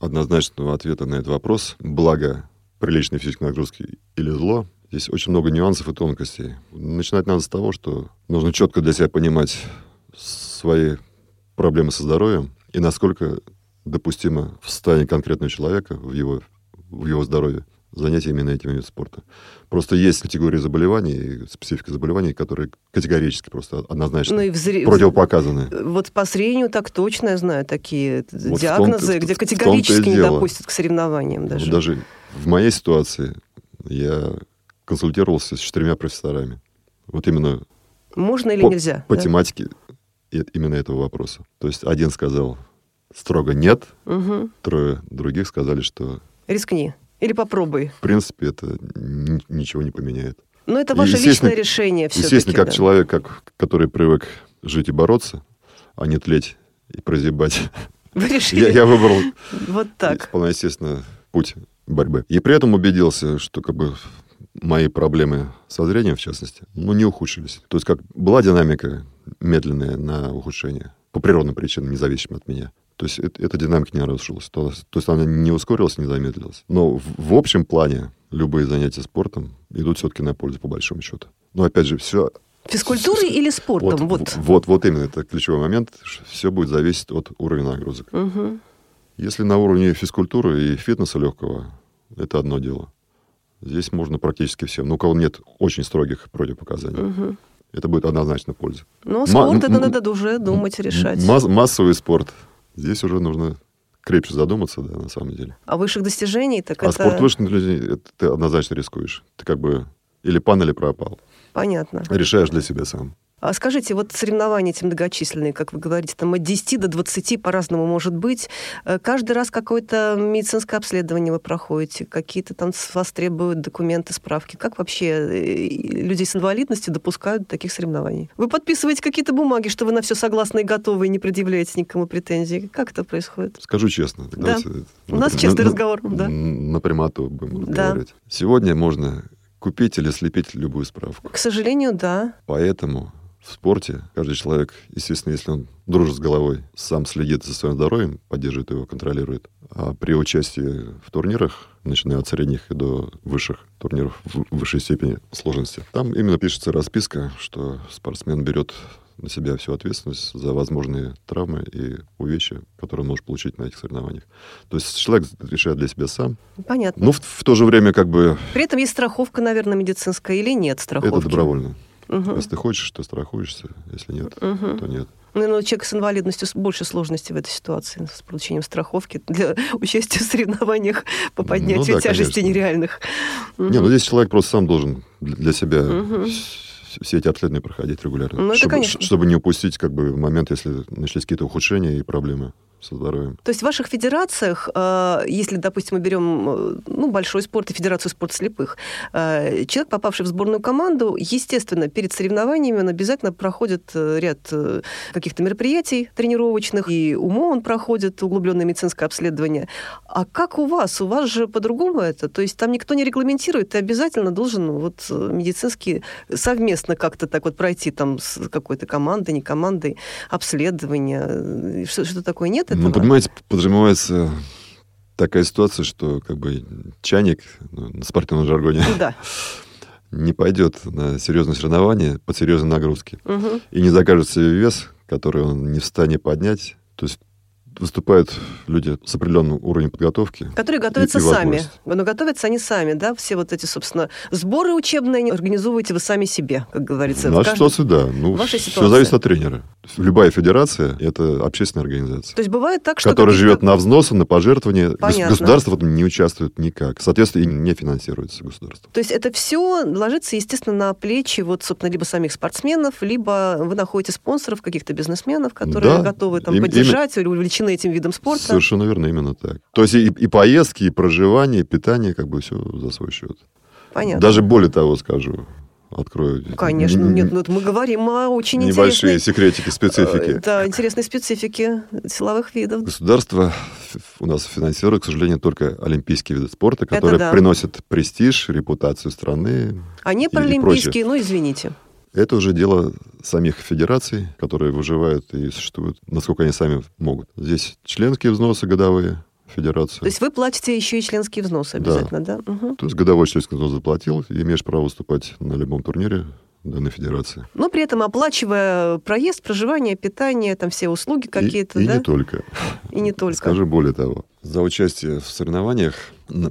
однозначного ответа на этот вопрос. Благо приличной физической нагрузки или зло, Здесь очень много нюансов и тонкостей. Начинать надо с того, что нужно четко для себя понимать свои проблемы со здоровьем и насколько допустимо в состоянии конкретного человека, в его, в его здоровье, занятия именно этим видом спорта. Просто есть категории заболеваний, специфика заболеваний, которые категорически просто однозначно ну и взри... противопоказаны. Вот по зрению так точно я знаю такие вот диагнозы, где категорически не допустят к соревнованиям даже. Вот даже в моей ситуации я консультировался с четырьмя профессорами. Вот именно... Можно или по, нельзя? По да? тематике именно этого вопроса. То есть один сказал строго нет, угу. трое других сказали, что... Рискни. Или попробуй. В принципе, это ничего не поменяет. Но это ваше личное решение все Естественно, как да. человек, как, который привык жить и бороться, а не тлеть и прозябать. Вы решили? Я, я выбрал вот так. вполне естественно путь борьбы. И при этом убедился, что как бы мои проблемы со зрением, в частности, ну, не ухудшились. То есть как была динамика медленная на ухудшение, по природным причинам, независимо от меня. То есть это, эта динамика не нарушилась. То, то есть она не ускорилась, не замедлилась. Но в, в общем плане любые занятия спортом идут все-таки на пользу, по большому счету. Но опять же, все Физкультурой или спортом? Вот, вот. вот, вот именно, это ключевой момент. Все будет зависеть от уровня нагрузок. Угу. Если на уровне физкультуры и фитнеса легкого, это одно дело. Здесь можно практически всем. Ну, у кого нет очень строгих противопоказаний. Угу. Это будет однозначно польза. Но спорт это надо уже думать, решать. Масс массовый спорт. Здесь уже нужно крепче задуматься, да, на самом деле. А высших достижений так а это... А спорт высших достижений, ты однозначно рискуешь. Ты как бы или пан, или пропал. Понятно. Решаешь для себя сам. А скажите, вот соревнования эти многочисленные, как вы говорите, там от 10 до 20 по-разному может быть. Э, каждый раз какое-то медицинское обследование вы проходите, какие-то там с вас требуют документы, справки. Как вообще э, людей с инвалидностью допускают до таких соревнований? Вы подписываете какие-то бумаги, что вы на все согласны и готовы, и не предъявляете никому претензий. Как это происходит? Скажу честно. Да. У нас честный на, разговор. Да. На прямоту будем разговаривать. Да. Сегодня можно купить или слепить любую справку. К сожалению, да. Поэтому в спорте каждый человек, естественно, если он дружит с головой, сам следит за своим здоровьем, поддерживает его, контролирует. А при участии в турнирах, начиная от средних и до высших турниров в высшей степени сложности, там именно пишется расписка, что спортсмен берет на себя всю ответственность за возможные травмы и увечья, которые он может получить на этих соревнованиях. То есть человек решает для себя сам. Понятно. Но в, в то же время как бы... При этом есть страховка, наверное, медицинская или нет страховки? Это добровольно. Угу. Если ты хочешь, то страхуешься. Если нет, угу. то нет. Ну, ну, человек с инвалидностью больше сложностей в этой ситуации с получением страховки для участия в соревнованиях по поднятию ну, да, тяжести конечно. нереальных. Угу. Не, ну здесь человек просто сам должен для себя угу. все эти обследования проходить регулярно. Ну, это чтобы, конечно. чтобы не упустить как бы момент, если начались какие-то ухудшения и проблемы со здоровьем. То есть в ваших федерациях, э, если, допустим, мы берем э, ну, большой спорт и Федерацию спорта слепых, э, человек, попавший в сборную команду, естественно, перед соревнованиями он обязательно проходит ряд каких-то мероприятий тренировочных, и УМО он проходит, углубленное медицинское обследование. А как у вас? У вас же по-другому это? То есть там никто не регламентирует, ты обязательно должен вот медицински совместно как-то так вот пройти там с какой-то командой, не командой, обследование. Что, что такое? Нет этого? Ну, понимаете, подразумевается такая ситуация, что как бы чайник ну, на спортивном жаргоне да. не пойдет на серьезные соревнования под серьезные нагрузки угу. и не закажет себе вес, который он не в состоянии поднять. То есть выступают люди с определенным уровнем подготовки. Которые готовятся и, и сами. Но готовятся они сами, да? Все вот эти, собственно, сборы учебные организовываете вы сами себе, как говорится. Наша каждой... ситуация, да. Ну, Ваша ситуация. Все зависит от тренера. Любая федерация – это общественная организация. То есть бывает так, что... Которая живет на взносы, на пожертвования. Понятно. Государство в этом не участвует никак. Соответственно, и не финансируется государство. То есть это все ложится, естественно, на плечи вот, собственно, либо самих спортсменов, либо вы находите спонсоров, каких-то бизнесменов, которые да. готовы там, им, поддержать им... или увлечены этим видом спорта. Совершенно верно, именно так. То есть и, и поездки, и проживание, и питание, как бы все за свой счет. Понятно. Даже более того скажу, открою. Конечно, нет, ну, мы говорим о очень Небольшие секретики, специфики. Э, да, интересной специфики силовых видов. Государство у нас финансирует, к сожалению, только олимпийские виды спорта, которые да. приносят престиж, репутацию страны. А не паралимпийские, ну, извините. Это уже дело самих федераций, которые выживают и существуют, насколько они сами могут. Здесь членские взносы годовые, федерации. То есть вы платите еще и членские взносы обязательно, да? да? Угу. То есть годовой членский взнос заплатил, и имеешь право выступать на любом турнире данной федерации. Но при этом оплачивая проезд, проживание, питание, там все услуги какие-то, и, да? И не только. И не только. Скажу более того. За участие в соревнованиях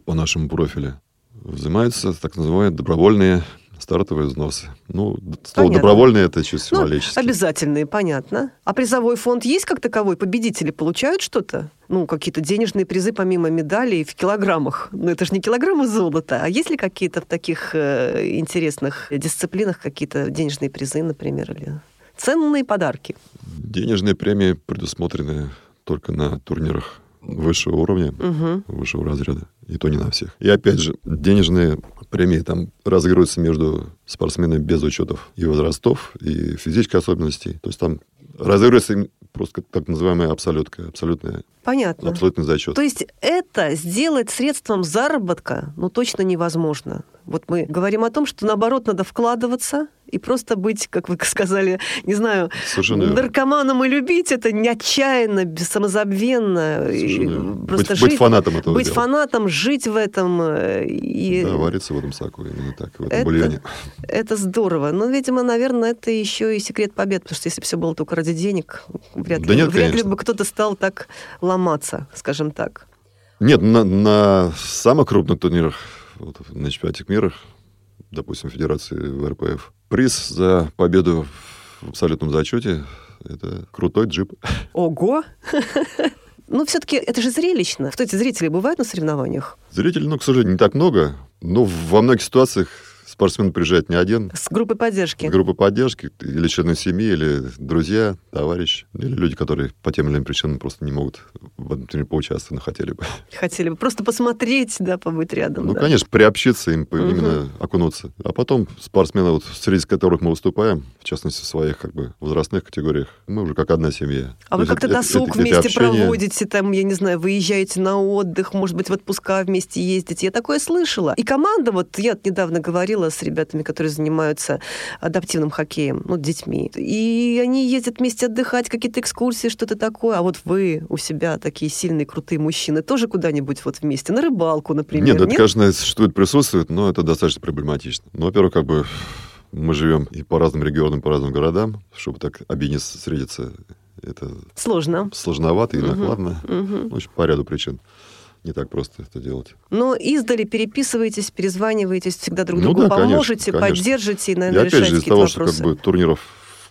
по нашему профилю взимаются так называемые добровольные стартовые взносы. Ну, слово добровольные это ну, символически. Обязательные, понятно. А призовой фонд есть как таковой? Победители получают что-то? Ну, какие-то денежные призы помимо медалей в килограммах. Ну, это же не килограммы золота. А есть ли какие-то в таких э, интересных дисциплинах какие-то денежные призы, например, или ценные подарки? Денежные премии предусмотрены только на турнирах высшего уровня, угу. высшего разряда. И то не на всех. И опять же, денежные премии там разыгрываются между спортсменами без учетов и возрастов, и физических особенностей. То есть там разыгрывается просто так называемая абсолютка, абсолютная Понятно. Абсолютный зачет. То есть это сделать средством заработка, ну, точно невозможно. Вот мы говорим о том, что, наоборот, надо вкладываться и просто быть, как вы сказали, не знаю, Совершенно наркоманом и любить это не отчаянно, самозабвенно. Просто быть, жить, быть фанатом этого Быть дела. фанатом, жить в этом. э, И... Да, вариться в этом соку, именно так, в этом это, бульоне. Это здорово. Но, видимо, наверное, это еще и секрет побед, потому что если бы все было только ради денег, вряд, да ли, нет, вряд ли бы кто-то стал так ломаться, скажем так. Нет, на, на самых крупных турнирах, вот, на чемпионате мира, допустим, Федерации ВРПФ, приз за победу в абсолютном зачете – это крутой джип. Ого! Ну, все-таки это же зрелищно. Кстати, зрители бывают на соревнованиях? Зрителей, ну, к сожалению, не так много. Но во многих ситуациях спортсмен приезжает не один. С группой поддержки. С группой поддержки, или члены семьи, или друзья, товарищи, или люди, которые по тем или иным причинам просто не могут в этом турнире поучаствовать, но хотели бы. Хотели бы просто посмотреть, да, побыть рядом. Ну, да. конечно, приобщиться им, угу. именно окунуться. А потом спортсмены, вот, среди которых мы выступаем, в частности, в своих как бы возрастных категориях, мы уже как одна семья. А То вы как-то досуг это, вместе это проводите, там, я не знаю, выезжаете на отдых, может быть, в отпуска вместе ездите. Я такое слышала. И команда, вот я недавно говорила с ребятами, которые занимаются адаптивным хоккеем, ну, детьми. И они ездят вместе отдыхать, какие-то экскурсии, что-то такое. А вот вы у себя такие сильные, крутые мужчины, тоже куда-нибудь вот вместе, на рыбалку, например? Нет, Нет? это, конечно, существует, присутствует, но это достаточно проблематично. Ну, во-первых, как бы мы живем и по разным регионам, по разным городам, чтобы так объединиться, встретиться, это сложно. Сложновато и накладно. Угу, угу. Ну, очень по ряду причин не так просто это делать. Но издали переписываетесь, перезваниваетесь, всегда друг другу ну, да, поможете, конечно, поддержите и, наверное, и опять же, из-за того, вопросы. что как бы, турниров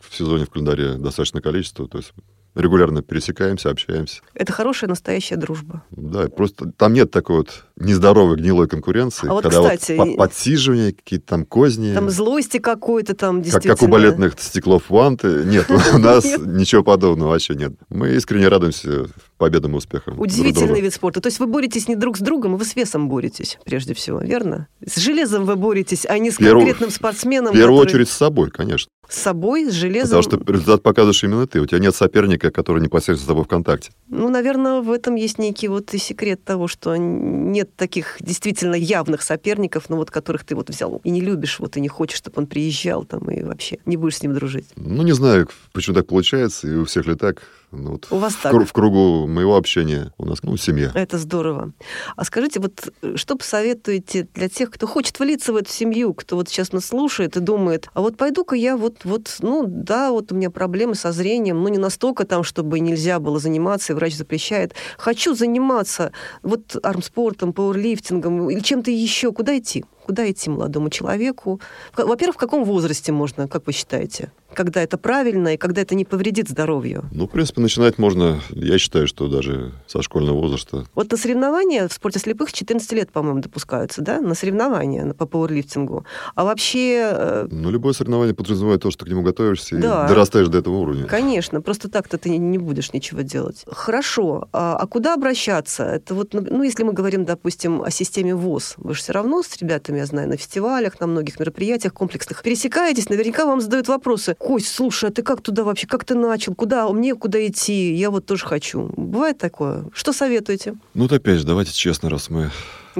в сезоне в календаре достаточное количество, то есть регулярно пересекаемся, общаемся. Это хорошая настоящая дружба. Да, просто там нет такой вот нездоровой гнилой конкуренции, а вот, когда кстати, вот подсиживание, какие-то там козни. Там злости какой-то там действительно. Как, как у балетных стеклов ванты. Нет, у нас ничего подобного вообще нет. Мы искренне радуемся победам и успехам. друг Удивительный друга. вид спорта. То есть вы боретесь не друг с другом, вы с весом боретесь, прежде всего, верно? С железом вы боретесь, а не с Первую- конкретным спортсменом, В первую который очередь с собой, конечно. с собой, с железом. Потому что результат показываешь именно ты. У тебя нет соперника, который непосредственно с тобой в контакте. Ну, наверное, в этом есть некий вот и секрет того, что нет таких действительно явных соперников, ну вот которых ты вот взял и не любишь, вот и не хочешь, чтобы он приезжал там и вообще не будешь с ним дружить. Ну, не знаю, почему так получается, и у всех ли так. Ну, вот У вас в, так. в кругу моего общения у нас, ну, семья. Это здорово. А скажите, вот э, что посоветуете для тех, кто хочет влиться в эту семью, кто вот сейчас нас слушает и думает, а вот пойду-ка я вот, вот, ну да, вот у меня проблемы со зрением, ну не настолько там, чтобы нельзя было заниматься, и врач запрещает. Хочу заниматься вот армспортом, пауэрлифтингом или чем-то еще. Куда идти? Куда идти молодому человеку? Во-первых, в каком возрасте можно, как вы считаете? Когда это правильно и когда это не повредит здоровью? Ну, в принципе, начинать можно, я считаю, что даже со школьного возраста. Вот на соревнования в спорте слепых 14 лет, по-моему, допускаются, да? На соревнования по пауэрлифтингу. А вообще, э, Ну, любое соревнование подразумевает то, что ты к нему готовишься Да. и дорастаешь до этого уровня. конечно, просто так-то ты не- не будешь ничего делать. Хорошо. А, а куда обращаться? Это вот, ну, ну, если мы говорим, допустим, о системе ВОЗ, вы же все равно с ребятами, я знаю, на фестивалях, на многих мероприятиях комплексных пересекаетесь, наверняка вам задают вопросы. Кость, слушай, а ты как туда вообще? Как ты начал? Куда? Мне куда идти? Я вот тоже хочу. Бывает такое? Что советуете? Ну, вот опять же, давайте честно, раз мы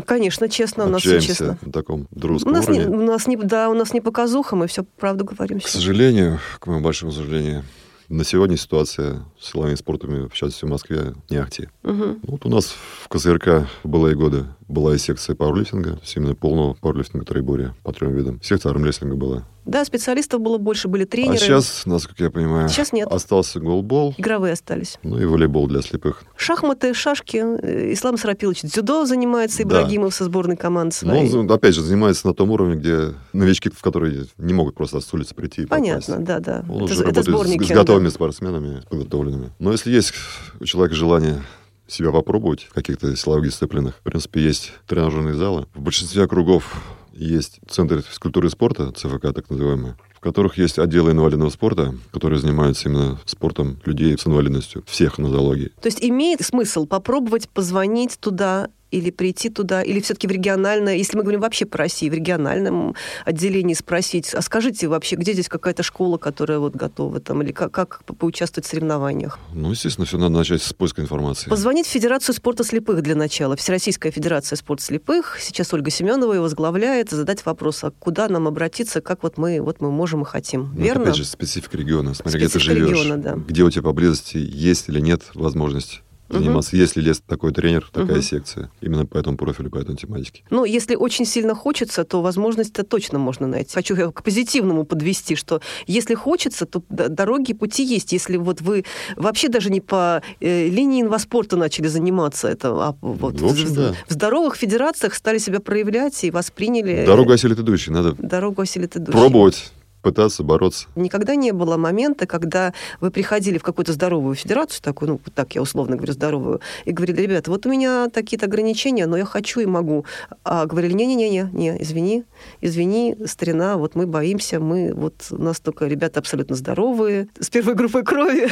Конечно, честно, у нас все честно. на таком У дружеском нас, не, уровне. у нас не, да, у нас не показуха, мы все правду говорим. К всё. сожалению, к моему большому сожалению, на сегодня ситуация с силовыми спортами, в частности, в Москве, не ахти. Ну, Вот у нас в КСРК в былые годы была и секция пауэрлифтинга, именно полного пауэрлифтинга троеборья по трем видам. Секция армрестлинга была. Да, специалистов было больше, были тренеры. А сейчас, насколько я понимаю, Сейчас нет. остался голбол, Игровые остались. ну и волейбол для слепых. Шахматы, шашки. э, Ислам Сарапилович дзюдо занимается, Да. Ибрагимов со сборной команды своей. он, опять же, занимается на том уровне, где новички, в которые не могут просто с улицы прийти и Понятно, попасть. да, да. Он это, уже это работает с- сборники. с, да. готовыми спортсменами, подготовленными. Но если есть у человека желание себя попробовать в каких-то силовых дисциплинах, в принципе, есть тренажерные залы. В большинстве округов есть центры физкультуры и спорта, ЦФК так называемые, в которых есть отделы инвалидного спорта, которые занимаются именно спортом людей с инвалидностью, всех нозологий. То есть имеет смысл попробовать позвонить туда или прийти туда, или все-таки в региональное, если мы говорим вообще по России, в региональном отделении спросить, а скажите вообще, где здесь какая-то школа, которая вот готова там, или как, как по- поучаствовать в соревнованиях? Ну, естественно, все надо начать с поиска информации. Позвонить в Федерацию спорта слепых для начала. Всероссийская Федерация спорта слепых. Сейчас Ольга Семенова его возглавляет. Задать вопрос, а куда нам обратиться, как вот мы, вот мы можем и хотим. Ну, Верно? опять же, специфика региона. Смотри, где ты Специфика живешь, региона, да. где у тебя поблизости есть или нет возможность. Заниматься, есть ли есть такой тренер, такая Мгм. секция, именно по этому профилю, по этой тематике. Ну, если очень сильно хочется, то возможность-то точно можно найти. Хочу к позитивному подвести, что если хочется, то дороги пути есть. Если вот вы вообще даже не по э, линии инваспорта начали заниматься, это, а вот В общем, в, да. в здоровых федерациях стали себя проявлять и восприняли Дорогу осилит идущий, надо дорогу осилит идущий. пробовать, пытаться бороться. Никогда не было момента, когда вы приходили в какую-то здоровую федерацию, такую, ну, так я условно говорю, здоровую, и говорили, ребята, вот у меня такие-то ограничения, но я хочу и могу. А говорили, не-не-не, не, извини, извини, старина, вот мы боимся, мы, вот у нас только ребята абсолютно здоровые, с первой группой крови,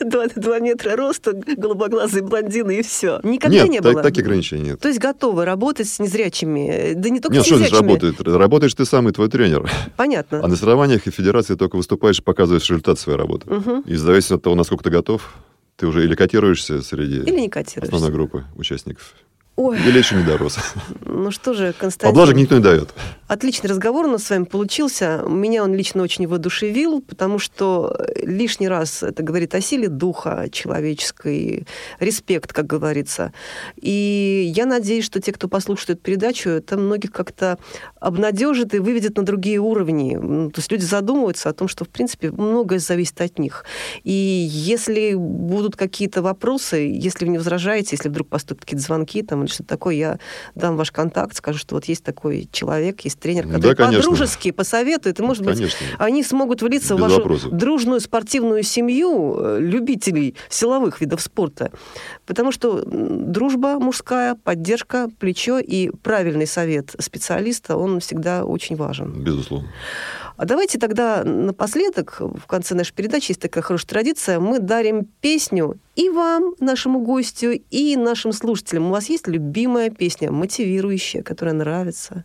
два, метра роста, голубоглазые блондины и все. Никогда нет, не так- было. таких ограничений нет. То есть готовы работать с незрячими, да не только Нет, с что здесь незрячими. работает? Работаешь ты сам и твой тренер. Понятно. А на соревнованиях и федерации только выступаешь, показываешь результат своей работы. Мгм. И в зависимости от того, насколько ты готов, ты уже или котируешься среди Или не котируешься. основной группы участников, Ой, или еще не дорос. ну что же, Константин. Поблажек никто не дает. Отличный разговор у нас с вами получился. Меня он лично очень воодушевил, потому что лишний раз это говорит о силе духа человеческой, респект, как говорится. И я надеюсь, что те, кто послушает эту передачу, это многих как-то обнадежит и выведет на другие уровни. Ну, То есть люди задумываются о том, что, в принципе, многое зависит от них. И если будут какие-то вопросы, если вы не возражаете, если вдруг поступят какие-то звонки там, или что-то такое, я дам ваш контакт, скажу, что вот есть такой человек, есть есть тренер, который Да, по-дружески посоветует, и, может быть, Конечно. они смогут влиться в Без вашу вопросов. дружную спортивную семью э, любителей силовых видов спорта. Потому что дружба мужская, поддержка, плечо и правильный совет специалиста, он всегда очень важен. Безусловно. А давайте тогда напоследок, в конце нашей передачи, есть такая хорошая традиция, мы дарим песню и вам, нашему гостю, и нашим слушателям. У вас есть любимая песня, мотивирующая, которая нравится?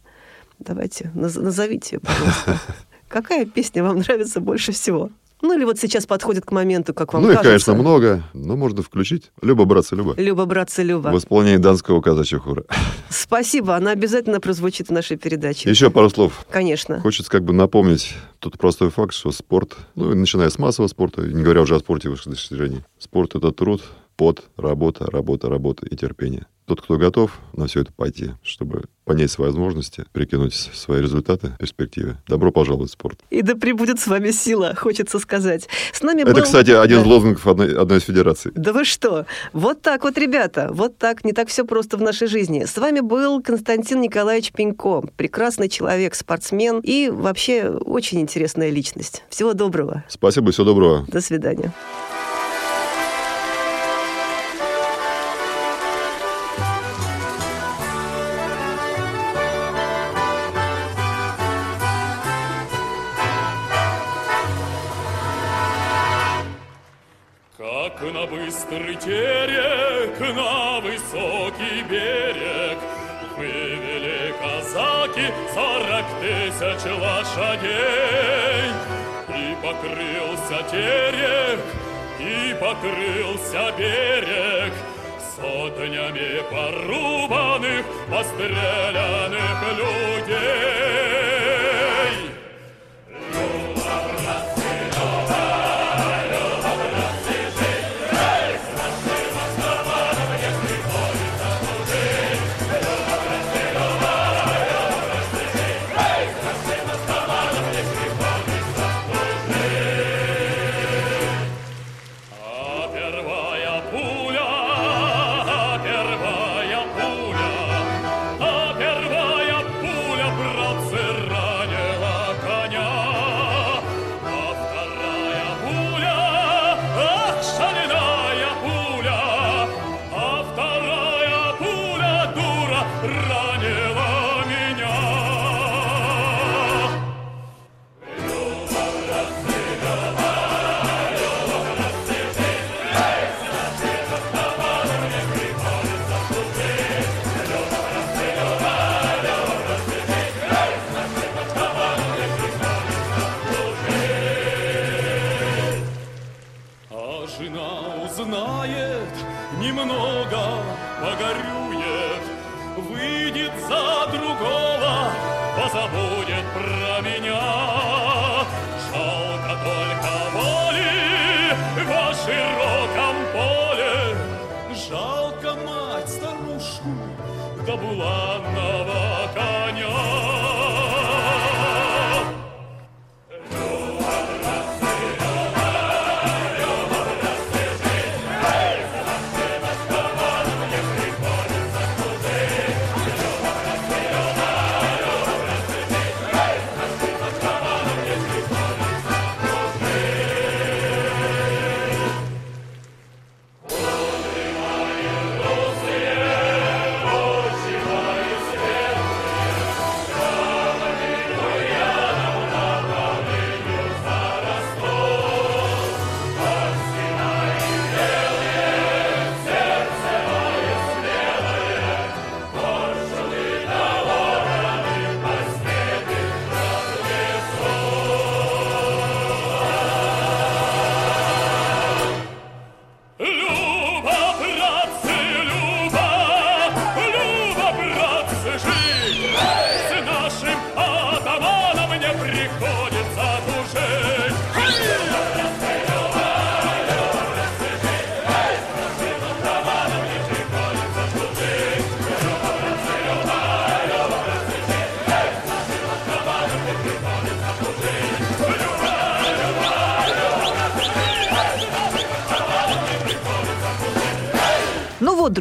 Давайте, наз- назовите ее, пожалуйста. Какая песня вам нравится больше всего? Ну или вот сейчас подходит к моменту, как вам ну, их, кажется. конечно, много, но можно включить. Люба, братцы, Люба. Люба, братцы, Люба. В исполнении Донского казачьего хора. Спасибо, она обязательно прозвучит в нашей передаче. Еще пару слов. Конечно. Хочется как бы напомнить тот простой факт, что спорт, ну, начиная с массового спорта, не говоря уже о спорте высших достижений, спорт — это труд, пот, работа, работа, работа и терпение. Тот, кто готов на все это пойти, чтобы понять свои возможности, прикинуть свои результаты в перспективе, добро пожаловать в спорт. И да пребудет с вами сила, хочется сказать. С нами Это, был... кстати, один из лозунгов одной, одной из федераций. Да вы что? Вот так вот, ребята, вот так, не так все просто в нашей жизни. С вами был Константин Николаевич Пенько, прекрасный человек, спортсмен и вообще очень интересная личность. Всего доброго. Спасибо всего доброго. До свидания. Быстрый терек, на высокий берег. Вывели казаки сорок тысяч лошадей. И покрылся терек, и покрылся берег. Сотнями порубанных, постреляных людей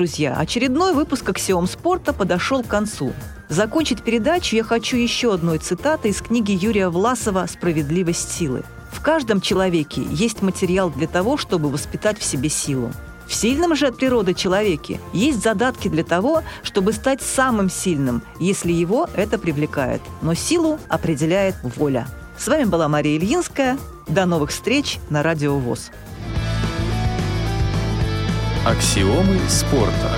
друзья, очередной выпуск «Аксиом спорта» подошел к концу. Закончить передачу я хочу еще одной цитатой из книги Юрия Власова «Справедливость силы». В каждом человеке есть материал для того, чтобы воспитать в себе силу. В сильном же от природы человеке есть задатки для того, чтобы стать самым сильным, если его это привлекает. Но силу определяет воля. С вами была Мария Ильинская. До новых встреч на Радио ВОЗ. Аксиомы спорта.